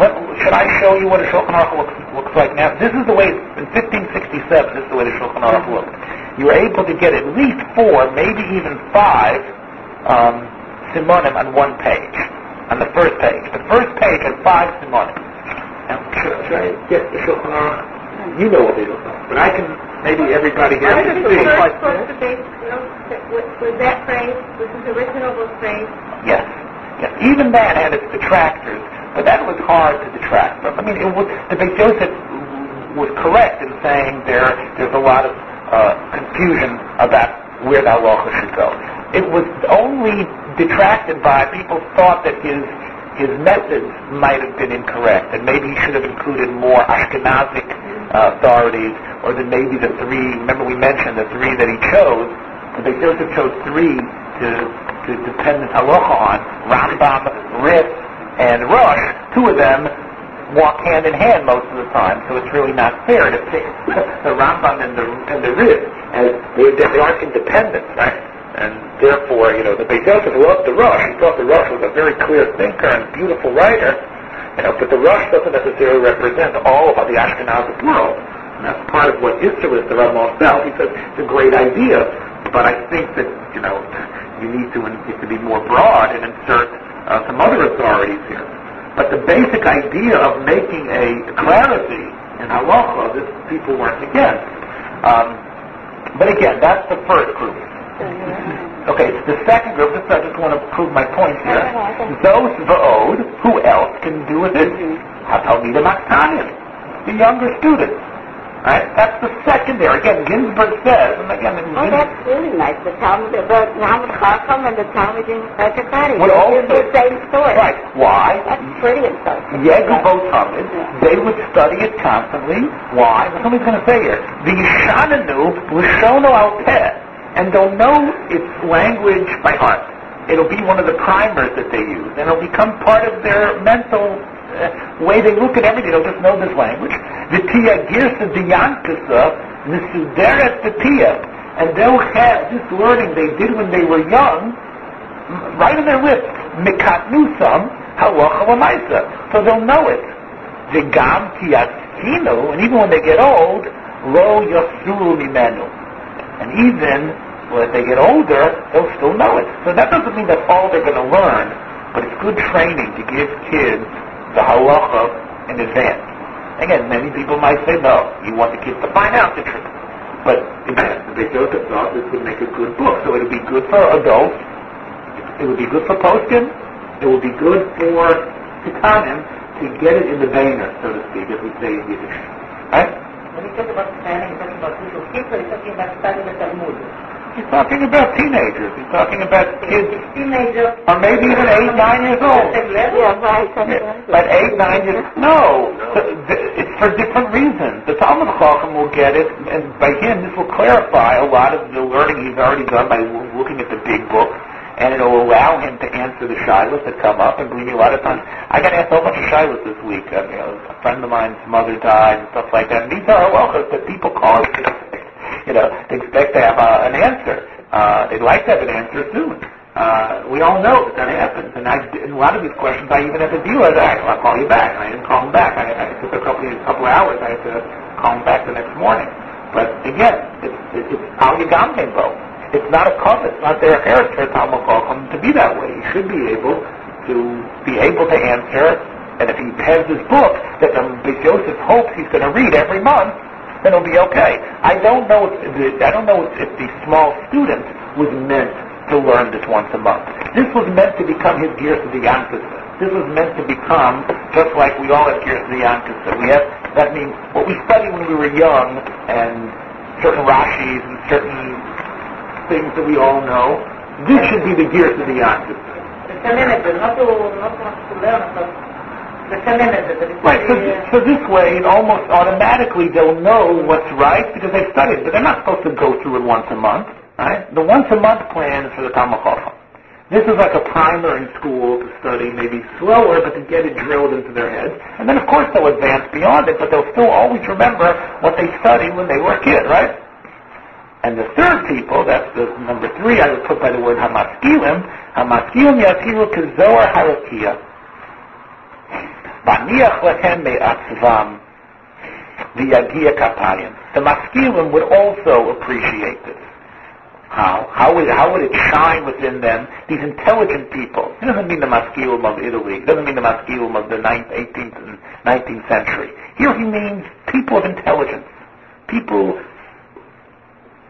what, should I show you what a Shulchan Aruch looks, looks like now? This is the way, in 1567, this is the way the Shulchan Aruch looked. You were able to get at least four, maybe even five, um, simonim on one page, on the first page. The first page had five simonim. Now, should, should I get the Shulchan Aruch? You know what they look like, but I can, maybe everybody here Was can see. Was that phrase, was the original phrase? Yes. Yes. Even that had its detractors, but that was hard to detract from. I mean, it was, the Beit Joseph was correct in saying there there's a lot of uh, confusion about where the halacha should go. It was only detracted by people thought that his his methods might have been incorrect, and maybe he should have included more Ashkenazic uh, authorities, or that maybe the three. Remember, we mentioned the three that he chose. The Beit Joseph chose three to to depend his halacha on: Rambam, Ritz, and Rosh. Two of them walk hand in hand most of the time, so it's really not fair to pick the Rambam and the and the Ritz as they, they aren't independent, right? And therefore, you know, the Beit Joseph loved the Rosh. He thought the Rosh was a very clear thinker and beautiful writer, you know, but the Rosh doesn't necessarily represent all of the Ashkenazic world. And that's part of what Isserles, the Rabbah felt. He said, it's a great idea, but I think that, you know, you need to, need to be more broad and insert uh, some other authorities here. But the basic idea of making a clarity in halacha, this people weren't against. Um, but again, that's the first group. Okay, the second group, this I just want to prove my point here. Those va'od, who else can do with it? Hatalmida Maktanim, the younger students. Right? That's the secondary. Again, Ginsburg says, and again, in Oh, that's really nice. The Talmud, the Talmud Chacham and the Talmud in Sakakari. Would It's also- the same story. right. Why? That's pretty insightful. Yegu Talmud, they would study it constantly. Why? What somebody's going to say here. The Yishananu al Peh, and they'll know its language by heart. It'll be one of the primers that they use, and it'll become part of their mental uh, way they look at everything. They'll just know this language. The Tia Girsa Diyankasa Nisuderet the Tia. and they'll have this learning they did when they were young right on their lips. Mikatnusam halacha l'maisa. So they'll know it. V'gam kiyaskinu, and even when they get old, lo yasuru mimenu. And even when they get older, they'll still know it. So that doesn't mean that's all they're going to learn, but it's good training to give kids the halacha in advance. Again, many people might say, no, you want the kids to find out the truth. But again, the Beit Joseph thought this would make a good book, so it would be good for adults, it would be good for posting, it would be good for Titanim to get it in the veiner, so to speak, as we say in Yiddish. Right? When you talk about planning, you're talking about kids, or you're talking about studying the Talmud? He's talking about teenagers. He's talking about kids, Teenagers. or maybe even eight, nine years old. Yeah, right. that's Yeah, right. But eight, nine years, no. The- the- It's for different reasons. The Talmud Chacham will get it, and by him, this will clarify a lot of the learning he's already done by looking at the big book, and it'll allow him to answer the shilas that come up. And believe me, a lot of times, I got asked a whole bunch of shilas this week. Um, I mean, a friend of mine's mother died and stuff like that. And these are halachas that people call, you know, expect to have uh, an answer. Uh, they'd like to have an answer soon. Uh, we all know that that happens, and I, in a lot of these questions, I even had to deal with that. I'll call you back, and I didn't call him back. I, I took a couple of, couple hours. I had to call him back the next morning. But again, it's, it's, it's how you got him. It's not a cover. It's not their character, Talmud Chacham, to be that way. He should be able to be able to answer, and if he has this book that the Joseph hopes he's going to read every month, then it'll be okay. I don't know if the, I don't know if the small student was meant to learn this once a month. This was meant to become his gears to the Yankus. This was meant to become just like we all have gears to the Yankus. We have that means what we study when we were young and certain Rashi's and certain things that we all know. This should be the gears to the Yankus. Right, so, so this way, almost automatically they'll know what's right because they've studied, but they're not supposed to go through it once a month, right? The once a month plan is for the Tamachofa. This is like a primer in school to study, maybe slower, but to get it drilled into their heads. And then, of course, they'll advance beyond it, but they'll still always remember what they studied when they were a kid, right? And the third people, that's the number three, I would put by the word Hamaskilim, Hamaskilim Yatiru Kazoar Harakia. Baniach lechem me'atzvam v'yagia kapayim. The maskilim would also appreciate this. How? How would, how would it shine within them? These intelligent people. It doesn't mean the maskilim of Italy. It doesn't mean the maskilim of the 9th, 18th, and 19th century. Here he means people of intelligence. People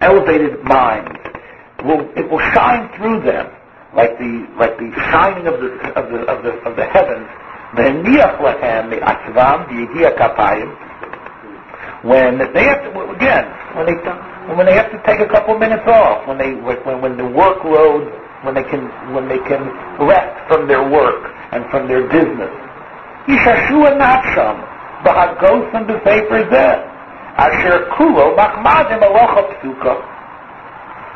elevated minds. Will, it will shine through them like the like the shining of the of the of the of the heavens. V'heniach lechem me'atzvam v'yegia kapayim. When they have to again when they when they have to take a couple minutes off when they when when the workload when they can when they can rest from their work and from their business. Yishashua nafsham b'hagosam b'sefer zeh. Asher kulo machmadim alocha psuka.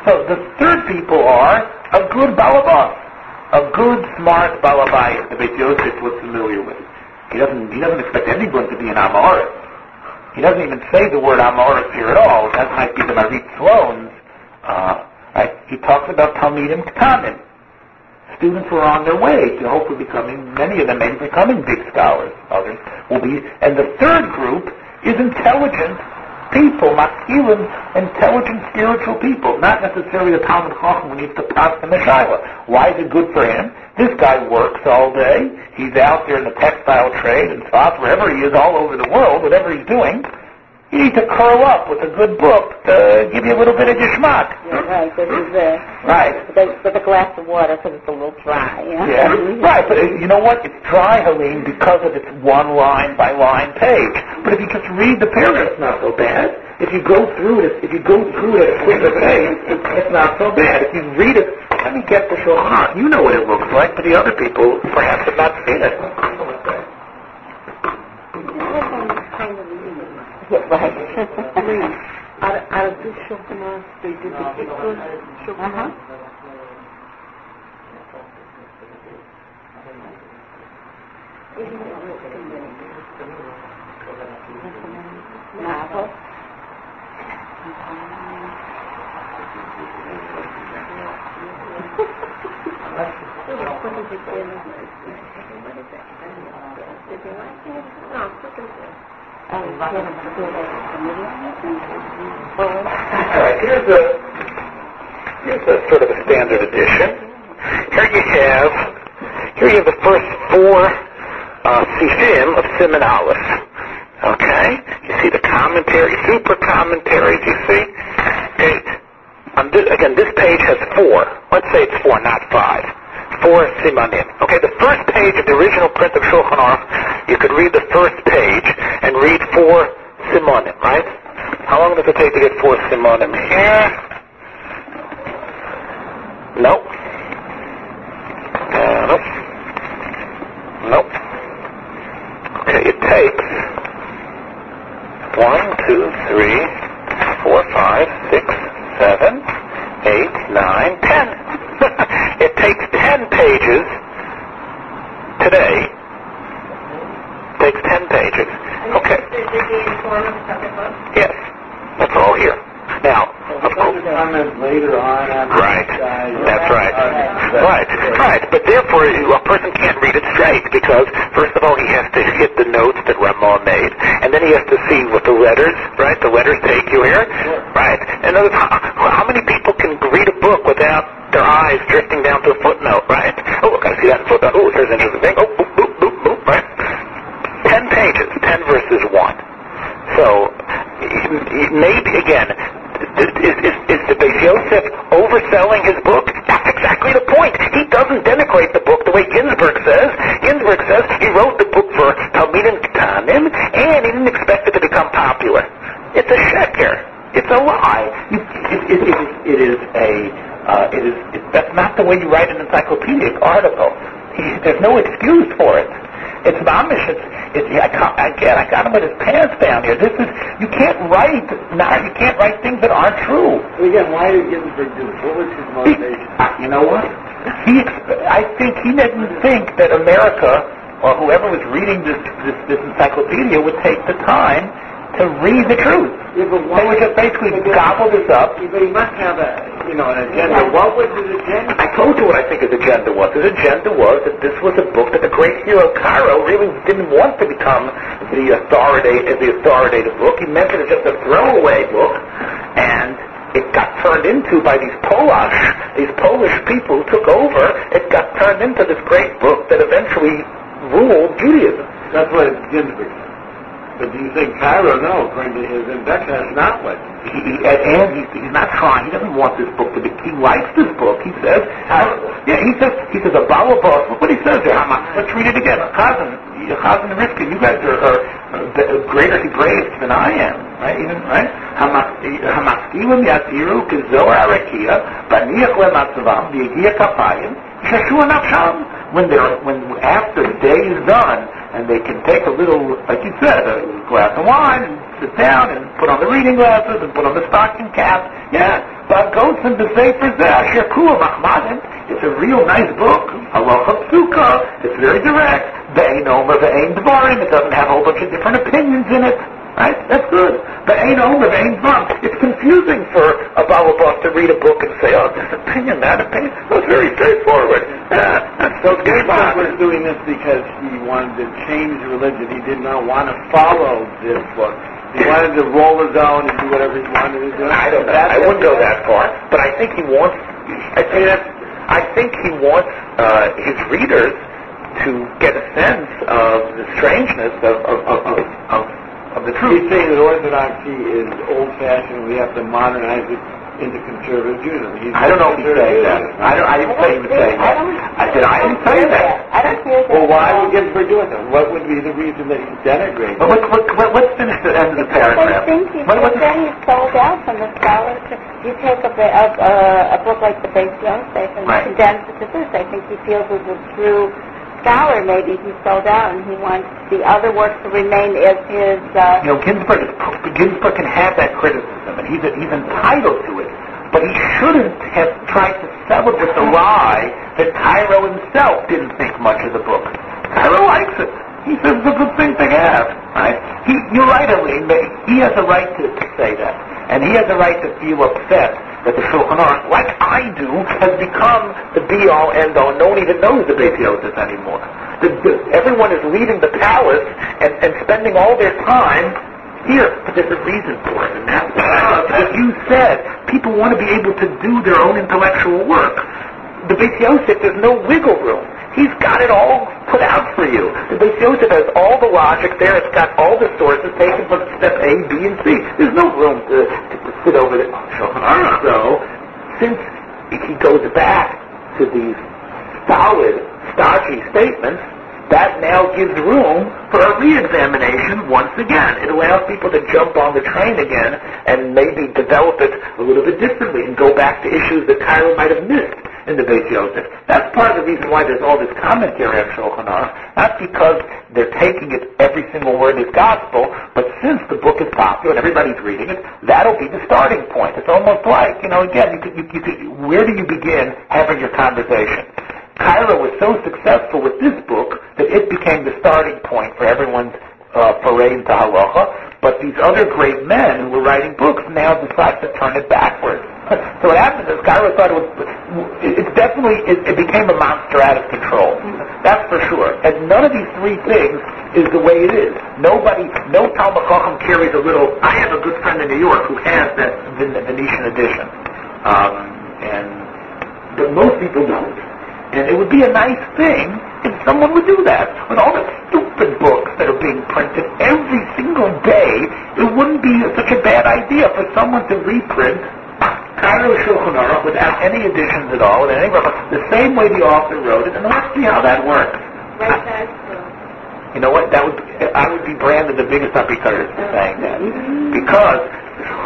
So the third people are a good balabas, a good smart balabayas. The Beit Yosef was familiar with. He doesn't he doesn't expect anyone to be an Amoris. He doesn't even say the word Amoris here at all. That might be the Marit Sloan's. Uh, right? He talks about Talmidim Ktanim. Students who are on their way to hopefully becoming, many of them maybe becoming big scholars. Others will be. And the third group is intelligent people, maskilim, intelligent spiritual people, not necessarily the Talmud Chacham who needs to pass the Meshayla. Why is it good for him? This guy works all day. He's out there in the textile trade and spots wherever he is all over the world, whatever he's doing. You need to curl up with a good book to give you a little bit of geschmack. Yeah, right. This is Right. with a, with a glass of water because it's a little dry. Yeah. Yeah, right. But uh, you know what? It's dry, Helene, because of its one line by line page. But if you just read the paragraph, it's not so bad. If you go through it, if you go through it at a quicker pace, it's not so bad. If you read it, let me get the Shulchan. You know what it looks like, but the other people perhaps have not seen it. Yeah, right. Out of- out of this Shulchan Aruch, they did the Kippur Shulchan uh-huh. Aruch. Novel. Oh, you have a committee on this one? Or- Here's a here's a sort of a standard edition. Here you have here you have the first four uh, sifim of Simenalis. Okay, you see the commentary, super commentaries. You see, eight. On this, again, this page has four. Let's say it's four, not five. Four simanim. Okay, the first page of the original print of Shulchan Aruch, you could read the first page and read four simanim, right? How long does it take to get four simanim here? Nope. Uh, nope. Nope. Okay, it takes one, two, three, four, five, six, seven, eight, nine, ten. it takes ten pages today. Takes ten pages. Okay. Is it in form of a separate book? Yes. That's all here. Now, of course. Later on Right. That's right. Right. Right. But therefore, a person can't read it straight because, first of all, he has to hit the notes that Ramon made, and then he has to see what the letters, right? The letters take you here, right? And other, how, how many people can read a book without their eyes drifting down to a footnote, right? Oh, look, I see that footnote. Oh, here's an interesting thing. Oh, boop, boop, boop, boop, right? Pages, ten verses one. So y- y- maybe again, is, is, is the Beis Yosef overselling his book? That's exactly the point. He doesn't denigrate the book the way Ginsburg says. Ginsburg says he wrote the book for Talmidim Ketanim, and he didn't expect it to become popular. It's a sheker. It's a lie. You, it, it, it is a. Uh, it is. It, that's not the way you write an encyclopedic article. There's no excuse for it. It's mamish. It's, it's I, ca- I get. I got him with his pants down here. This is. You can't write. Now you can't write things that aren't true. Well, Again, why did Ginsburg do this? What was his motivation? uh, you know what? He. I think he didn't think that America or whoever was reading this this, this encyclopedia would take the time to read the truth. Yeah, They would just basically gobble this up. Yeah, But he must have a, you know, an agenda. What was his agenda? I told you what I think his agenda was. His agenda was that this was a book that the great hero Karo really didn't want to become the authoritative, the authoritative book. He meant it as just a throwaway book, and it got turned into by these Polish, these Polish people who took over. It got turned into this great book that eventually ruled Judaism. That's what Ginsburg said. But do you think Karo? No, according to his index, that's not what. He, he, and he's, he's not trying. He doesn't want this book to be. He likes this book. He says, uh, yeah. He says, he says a Balabas. Look what he says there. Hama. Let's read it again. Chazan, Chazan Rivka. You guys are, are uh, greater Hebraists than I am, right? Even right. Hamaskilim yatiru kizor arakia baniach lematzavam v'yigia kapayim shashua nafsham. When they're when after the day is done and they can take a little, like you said, a glass of wine and sit down and put on the reading glasses and put on the stocking cap. Yeah, but goats and the Mahmadim. It's a real nice book. Halacha Psuka. It's very direct. Ve'ein Omer Ve'ein Dvarim. It doesn't have a whole bunch of different opinions in it. Right? That's good. Ve'ein Omer Ve'ein Dvarim. It's confusing for a Balabas to read a book and say, oh, this opinion, that opinion. That's very straightforward. So Ginsburg was doing this because he wanted to change religion. He did not want to follow this book. He wanted to roll his own and do whatever he wanted to do. I don't know. That's I wouldn't go that far, but I think he wants. I think. I think he wants uh, his readers to get a sense of the strangeness of of of, of, of, of the He's saying that orthodoxy is old-fashioned. We have to modernize it into conservative Judaism. He's I don't know if he's saying that. I don't. I didn't say he was saying that. I said I didn't say that. I don't hear that. Well, why would Ginsburg do it then? What would be the reason that he's denigrating? But let's, let's, let's finish the end of the They paragraph. think he's, What- what's- then he's sold out from the scholars. You take a, a, a, a book like the Beis Yosef and Right. condense it to this. I think he feels as a true scholar, maybe he's sold out and he wants the other works to remain as his, uh, you know, Ginsburg, Ginsburg can have that criticism, and he's, he's entitled to it. But he shouldn't have tried to sell it with the lie that Karo himself didn't think much of the book. Karo likes it. He says it's a good thing to have, right? He, you're right, Eileen, he has a right to, to say that. And he has a right to feel upset that the Shulchan Aruch, like I do, has become the be-all, end-all. No one even knows the Beis Yosef anymore. The, the, everyone is leaving the palace and, and spending all their time here, but there's a reason for it, and that's you said, people want to be able to do their own intellectual work. The Beis Yosef, there's no wiggle room. He's got it all put out for you. The Yosef has all the logic there. It's got all the sources taken from step A, B, and C. There's no room to, to, to sit over the Shulchan Aruch, though, since he goes back to these solid, stodgy statements, that now gives room for a re-examination once again. It allows people to jump on the train again and maybe develop it a little bit differently and go back to issues that Karo might have missed in the Beis Yosef. That's part of the reason why there's all this commentary on Shulchan Aruch, not because they're taking it every single word as gospel, but since the book is popular and everybody's reading it, that'll be the starting point. It's almost like, you know, again, you could, you, you could, where do you begin having your conversation? Karo was so successful with this book that it became the starting point for everyone's uh, foray into halacha. But these other great men who were writing books now decide to turn it backwards. so what happened is Karo thought it was, it's definitely, it, it became a monster out of control. That's for sure. And none of these three things is the way it is. Nobody, no Talmud Chacham carries a little, I have a good friend in New York who has that Venetian edition. Um, and, but most people don't. And it would be a nice thing if someone would do that. With all the stupid books that are being printed every single day, it wouldn't be such a bad idea for someone to reprint Karo Shulchan Aruch without any additions at all, without any the same way the author wrote it, and let's see how that works. Right, that's true. You know what? That would I would be branded the biggest uppercutter for saying that because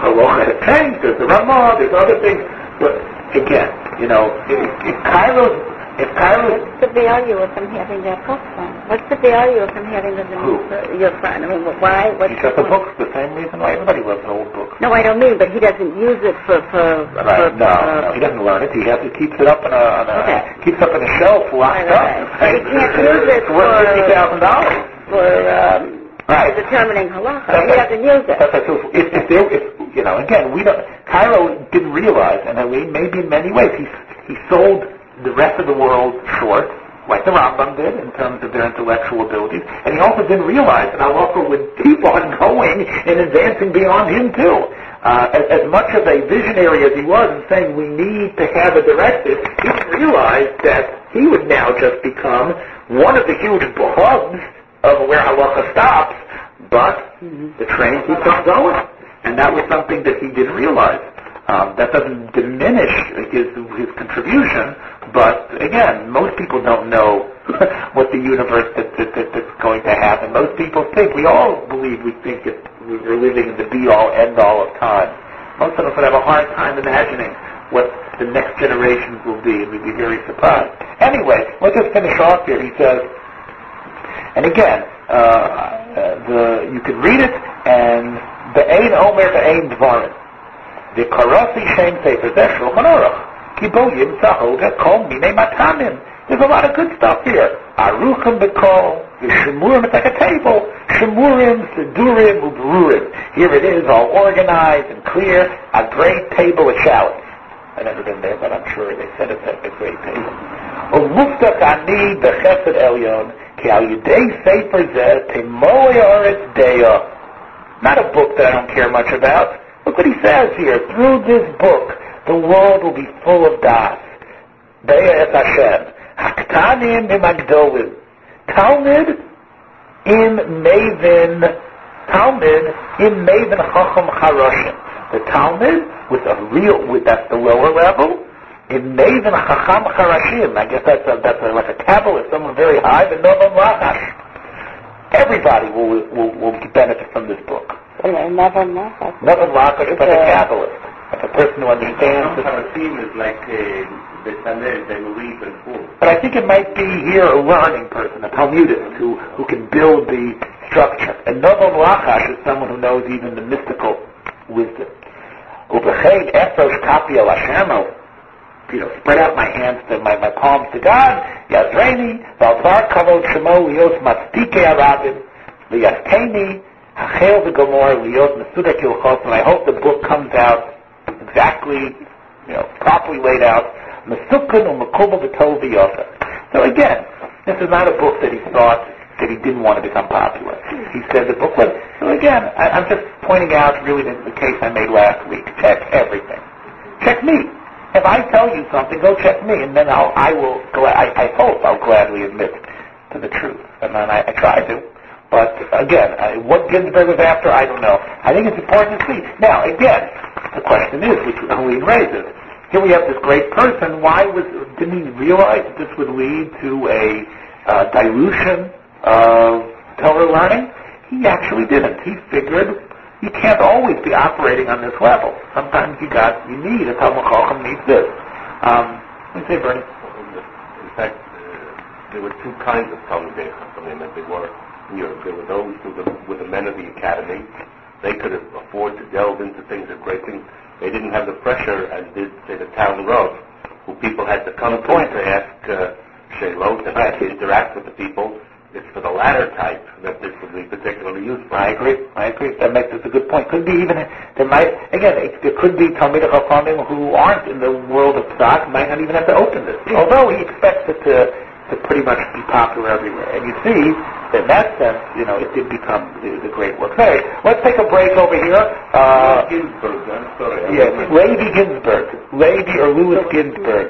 halacha has changed. There's the Ramah. There's other things. But again, you know, if, if Karo's if Karo's What's the value of them having that book then? What's the value of them having the Who? your friend? I mean, why? What's he got the books the same reason why everybody loves an old book. No, I don't mean, but he doesn't use it for for. for Right. No, uh, no, he doesn't learn it. He has he keeps it up in a, on a Okay. keeps up in a shelf locked Right, up. right. He can't use it for- fifty thousand dollars. for um, Right. determining halacha. That's He doesn't use it. That's right. So if, if there, if you know, again, we don't. Karo didn't realize, and I mean, maybe in many ways, he he sold the rest of the world short, like the Rambam did, in terms of their intellectual abilities, and he also didn't realize that halacha would keep on going and advancing beyond him too. Uh, as, as much of a visionary as he was in saying we need to have a directive, he didn't realize that he would now just become one of the huge hubs of where halacha stops, but the train keeps on going. And that was something that he didn't realize. Um, that doesn't diminish his his contribution, but again, most people don't know what the universe that, that, that, that's going to happen. Most people think we all believe we think that we're living in the be all end all of time. Most of us would have a hard time imagining what the next generations will be, and we'd be very surprised. Anyway, let's just finish off here. He says, and again, uh, uh, the you can read it, and the Ein Omer the Ein Dvarim. The Karasi Shem Sefer Zeh Shulchan Kiboyim Tahoga Kol Mine Matanim. There's a lot of good stuff here. Aruchim Bekol, Shemurim, it's like a table. Shemurim, sedurim, Ubrurim. Here it is, all organized and clear. A great table of shallots. I've never been there, but I'm sure they said it's a great table. Umuftak Ani Bechesed Elyon, Ki Al Yudei Sefer Zeh, Temoe Oretz Deya. Not a book that I don't care much about. Look what he says here. Through this book, the world will be full of das. Deya et Hashem. Haktanim im Agdolim. Talmud im Maven. Talmud im Maven Chacham Charoshim. The Talmud with a real, with that's the lower level. In Maven Chacham Charashim. I guess that's a, that's a, like a Kabbalist, someone very high, but Novam Lachash. Everybody will, will, will benefit from this book. Never know. Nothing Lachash, but a. Kabbalist. A person who understands the team is like uh, the Sanel, the Nuri, and Four. But I think it might be here a learning person, a Talmudist, who, who can build the structure. And Novam Lachash is someone who knows even the mystical wisdom. Ubechein Efrosh Kapi El Hashemo. You know, spread out my hands to my, my palms to God. Yazreini, Valvar Kavod Shemo Lios Matstike Arabim, Liyaskeni, Hachel the Gomor Lios Mesudak Ilchos, and I hope the book comes out exactly you know, properly laid out. Mesukkan u'mekuba b'tov v'yosa. So again, this is not a book that he thought that he didn't want to become popular. He said the book was, so again, I, I'm just pointing out really the, the case I made last week. Check everything. Check me. If I tell you something, go check me, and then I'll, I will, gla- I, I hope I'll gladly admit to the truth. And then I, I try to. But again, I, what Ginsburg was after, I don't know. I think it's important to see. Now, again, the question is, which Helene raises, here we have this great person. Why was didn't he realize that this would lead to a uh, dilution of Torah learning? He actually didn't. He figured you can't always be operating on this level. Sometimes you got you need a Talmud Chacham needs this. Um, do you say, Bernie? In fact, uh, there were two kinds of Talmudei Chachamim, and they were, you know, there were those were the, were the men of the academy. They could afford to delve into things of great things. They didn't have the pressure, as did, say, the town rav, who people had to come to point. to ask uh, Shailot and had to interact with the people. It's for the latter type that this would be particularly useful. I agree. I agree. That makes this a good point. Could be even there might again it, there could be Talmidei Chachamim who aren't in the world of stock might not even have to open this. Although he expects it to to pretty much be popular everywhere. And you see that in that sense, you know, it did become the, the great work. Anyway, let's take a break over here. Uh, Ginzberg, I'm sorry. I Yes, remember. Levi Ginzberg. Levi or Louis Ginzberg.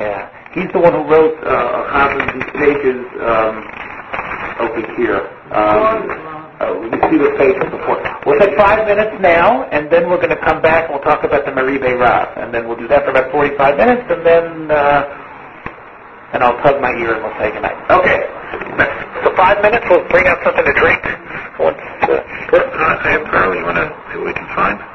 Yeah. He's the one who wrote uh, these pages um, over here. Um, uh, you see the pages before. We'll take five minutes now, and then we're going to come back and we'll talk about the Mahari Beirav. And then we'll do that for about 45 minutes, and then uh, and I'll tug my ear and we'll say goodnight. Okay. So five minutes, we'll bring out something to drink. Once, uh, uh, Carl, you want to see what we can find?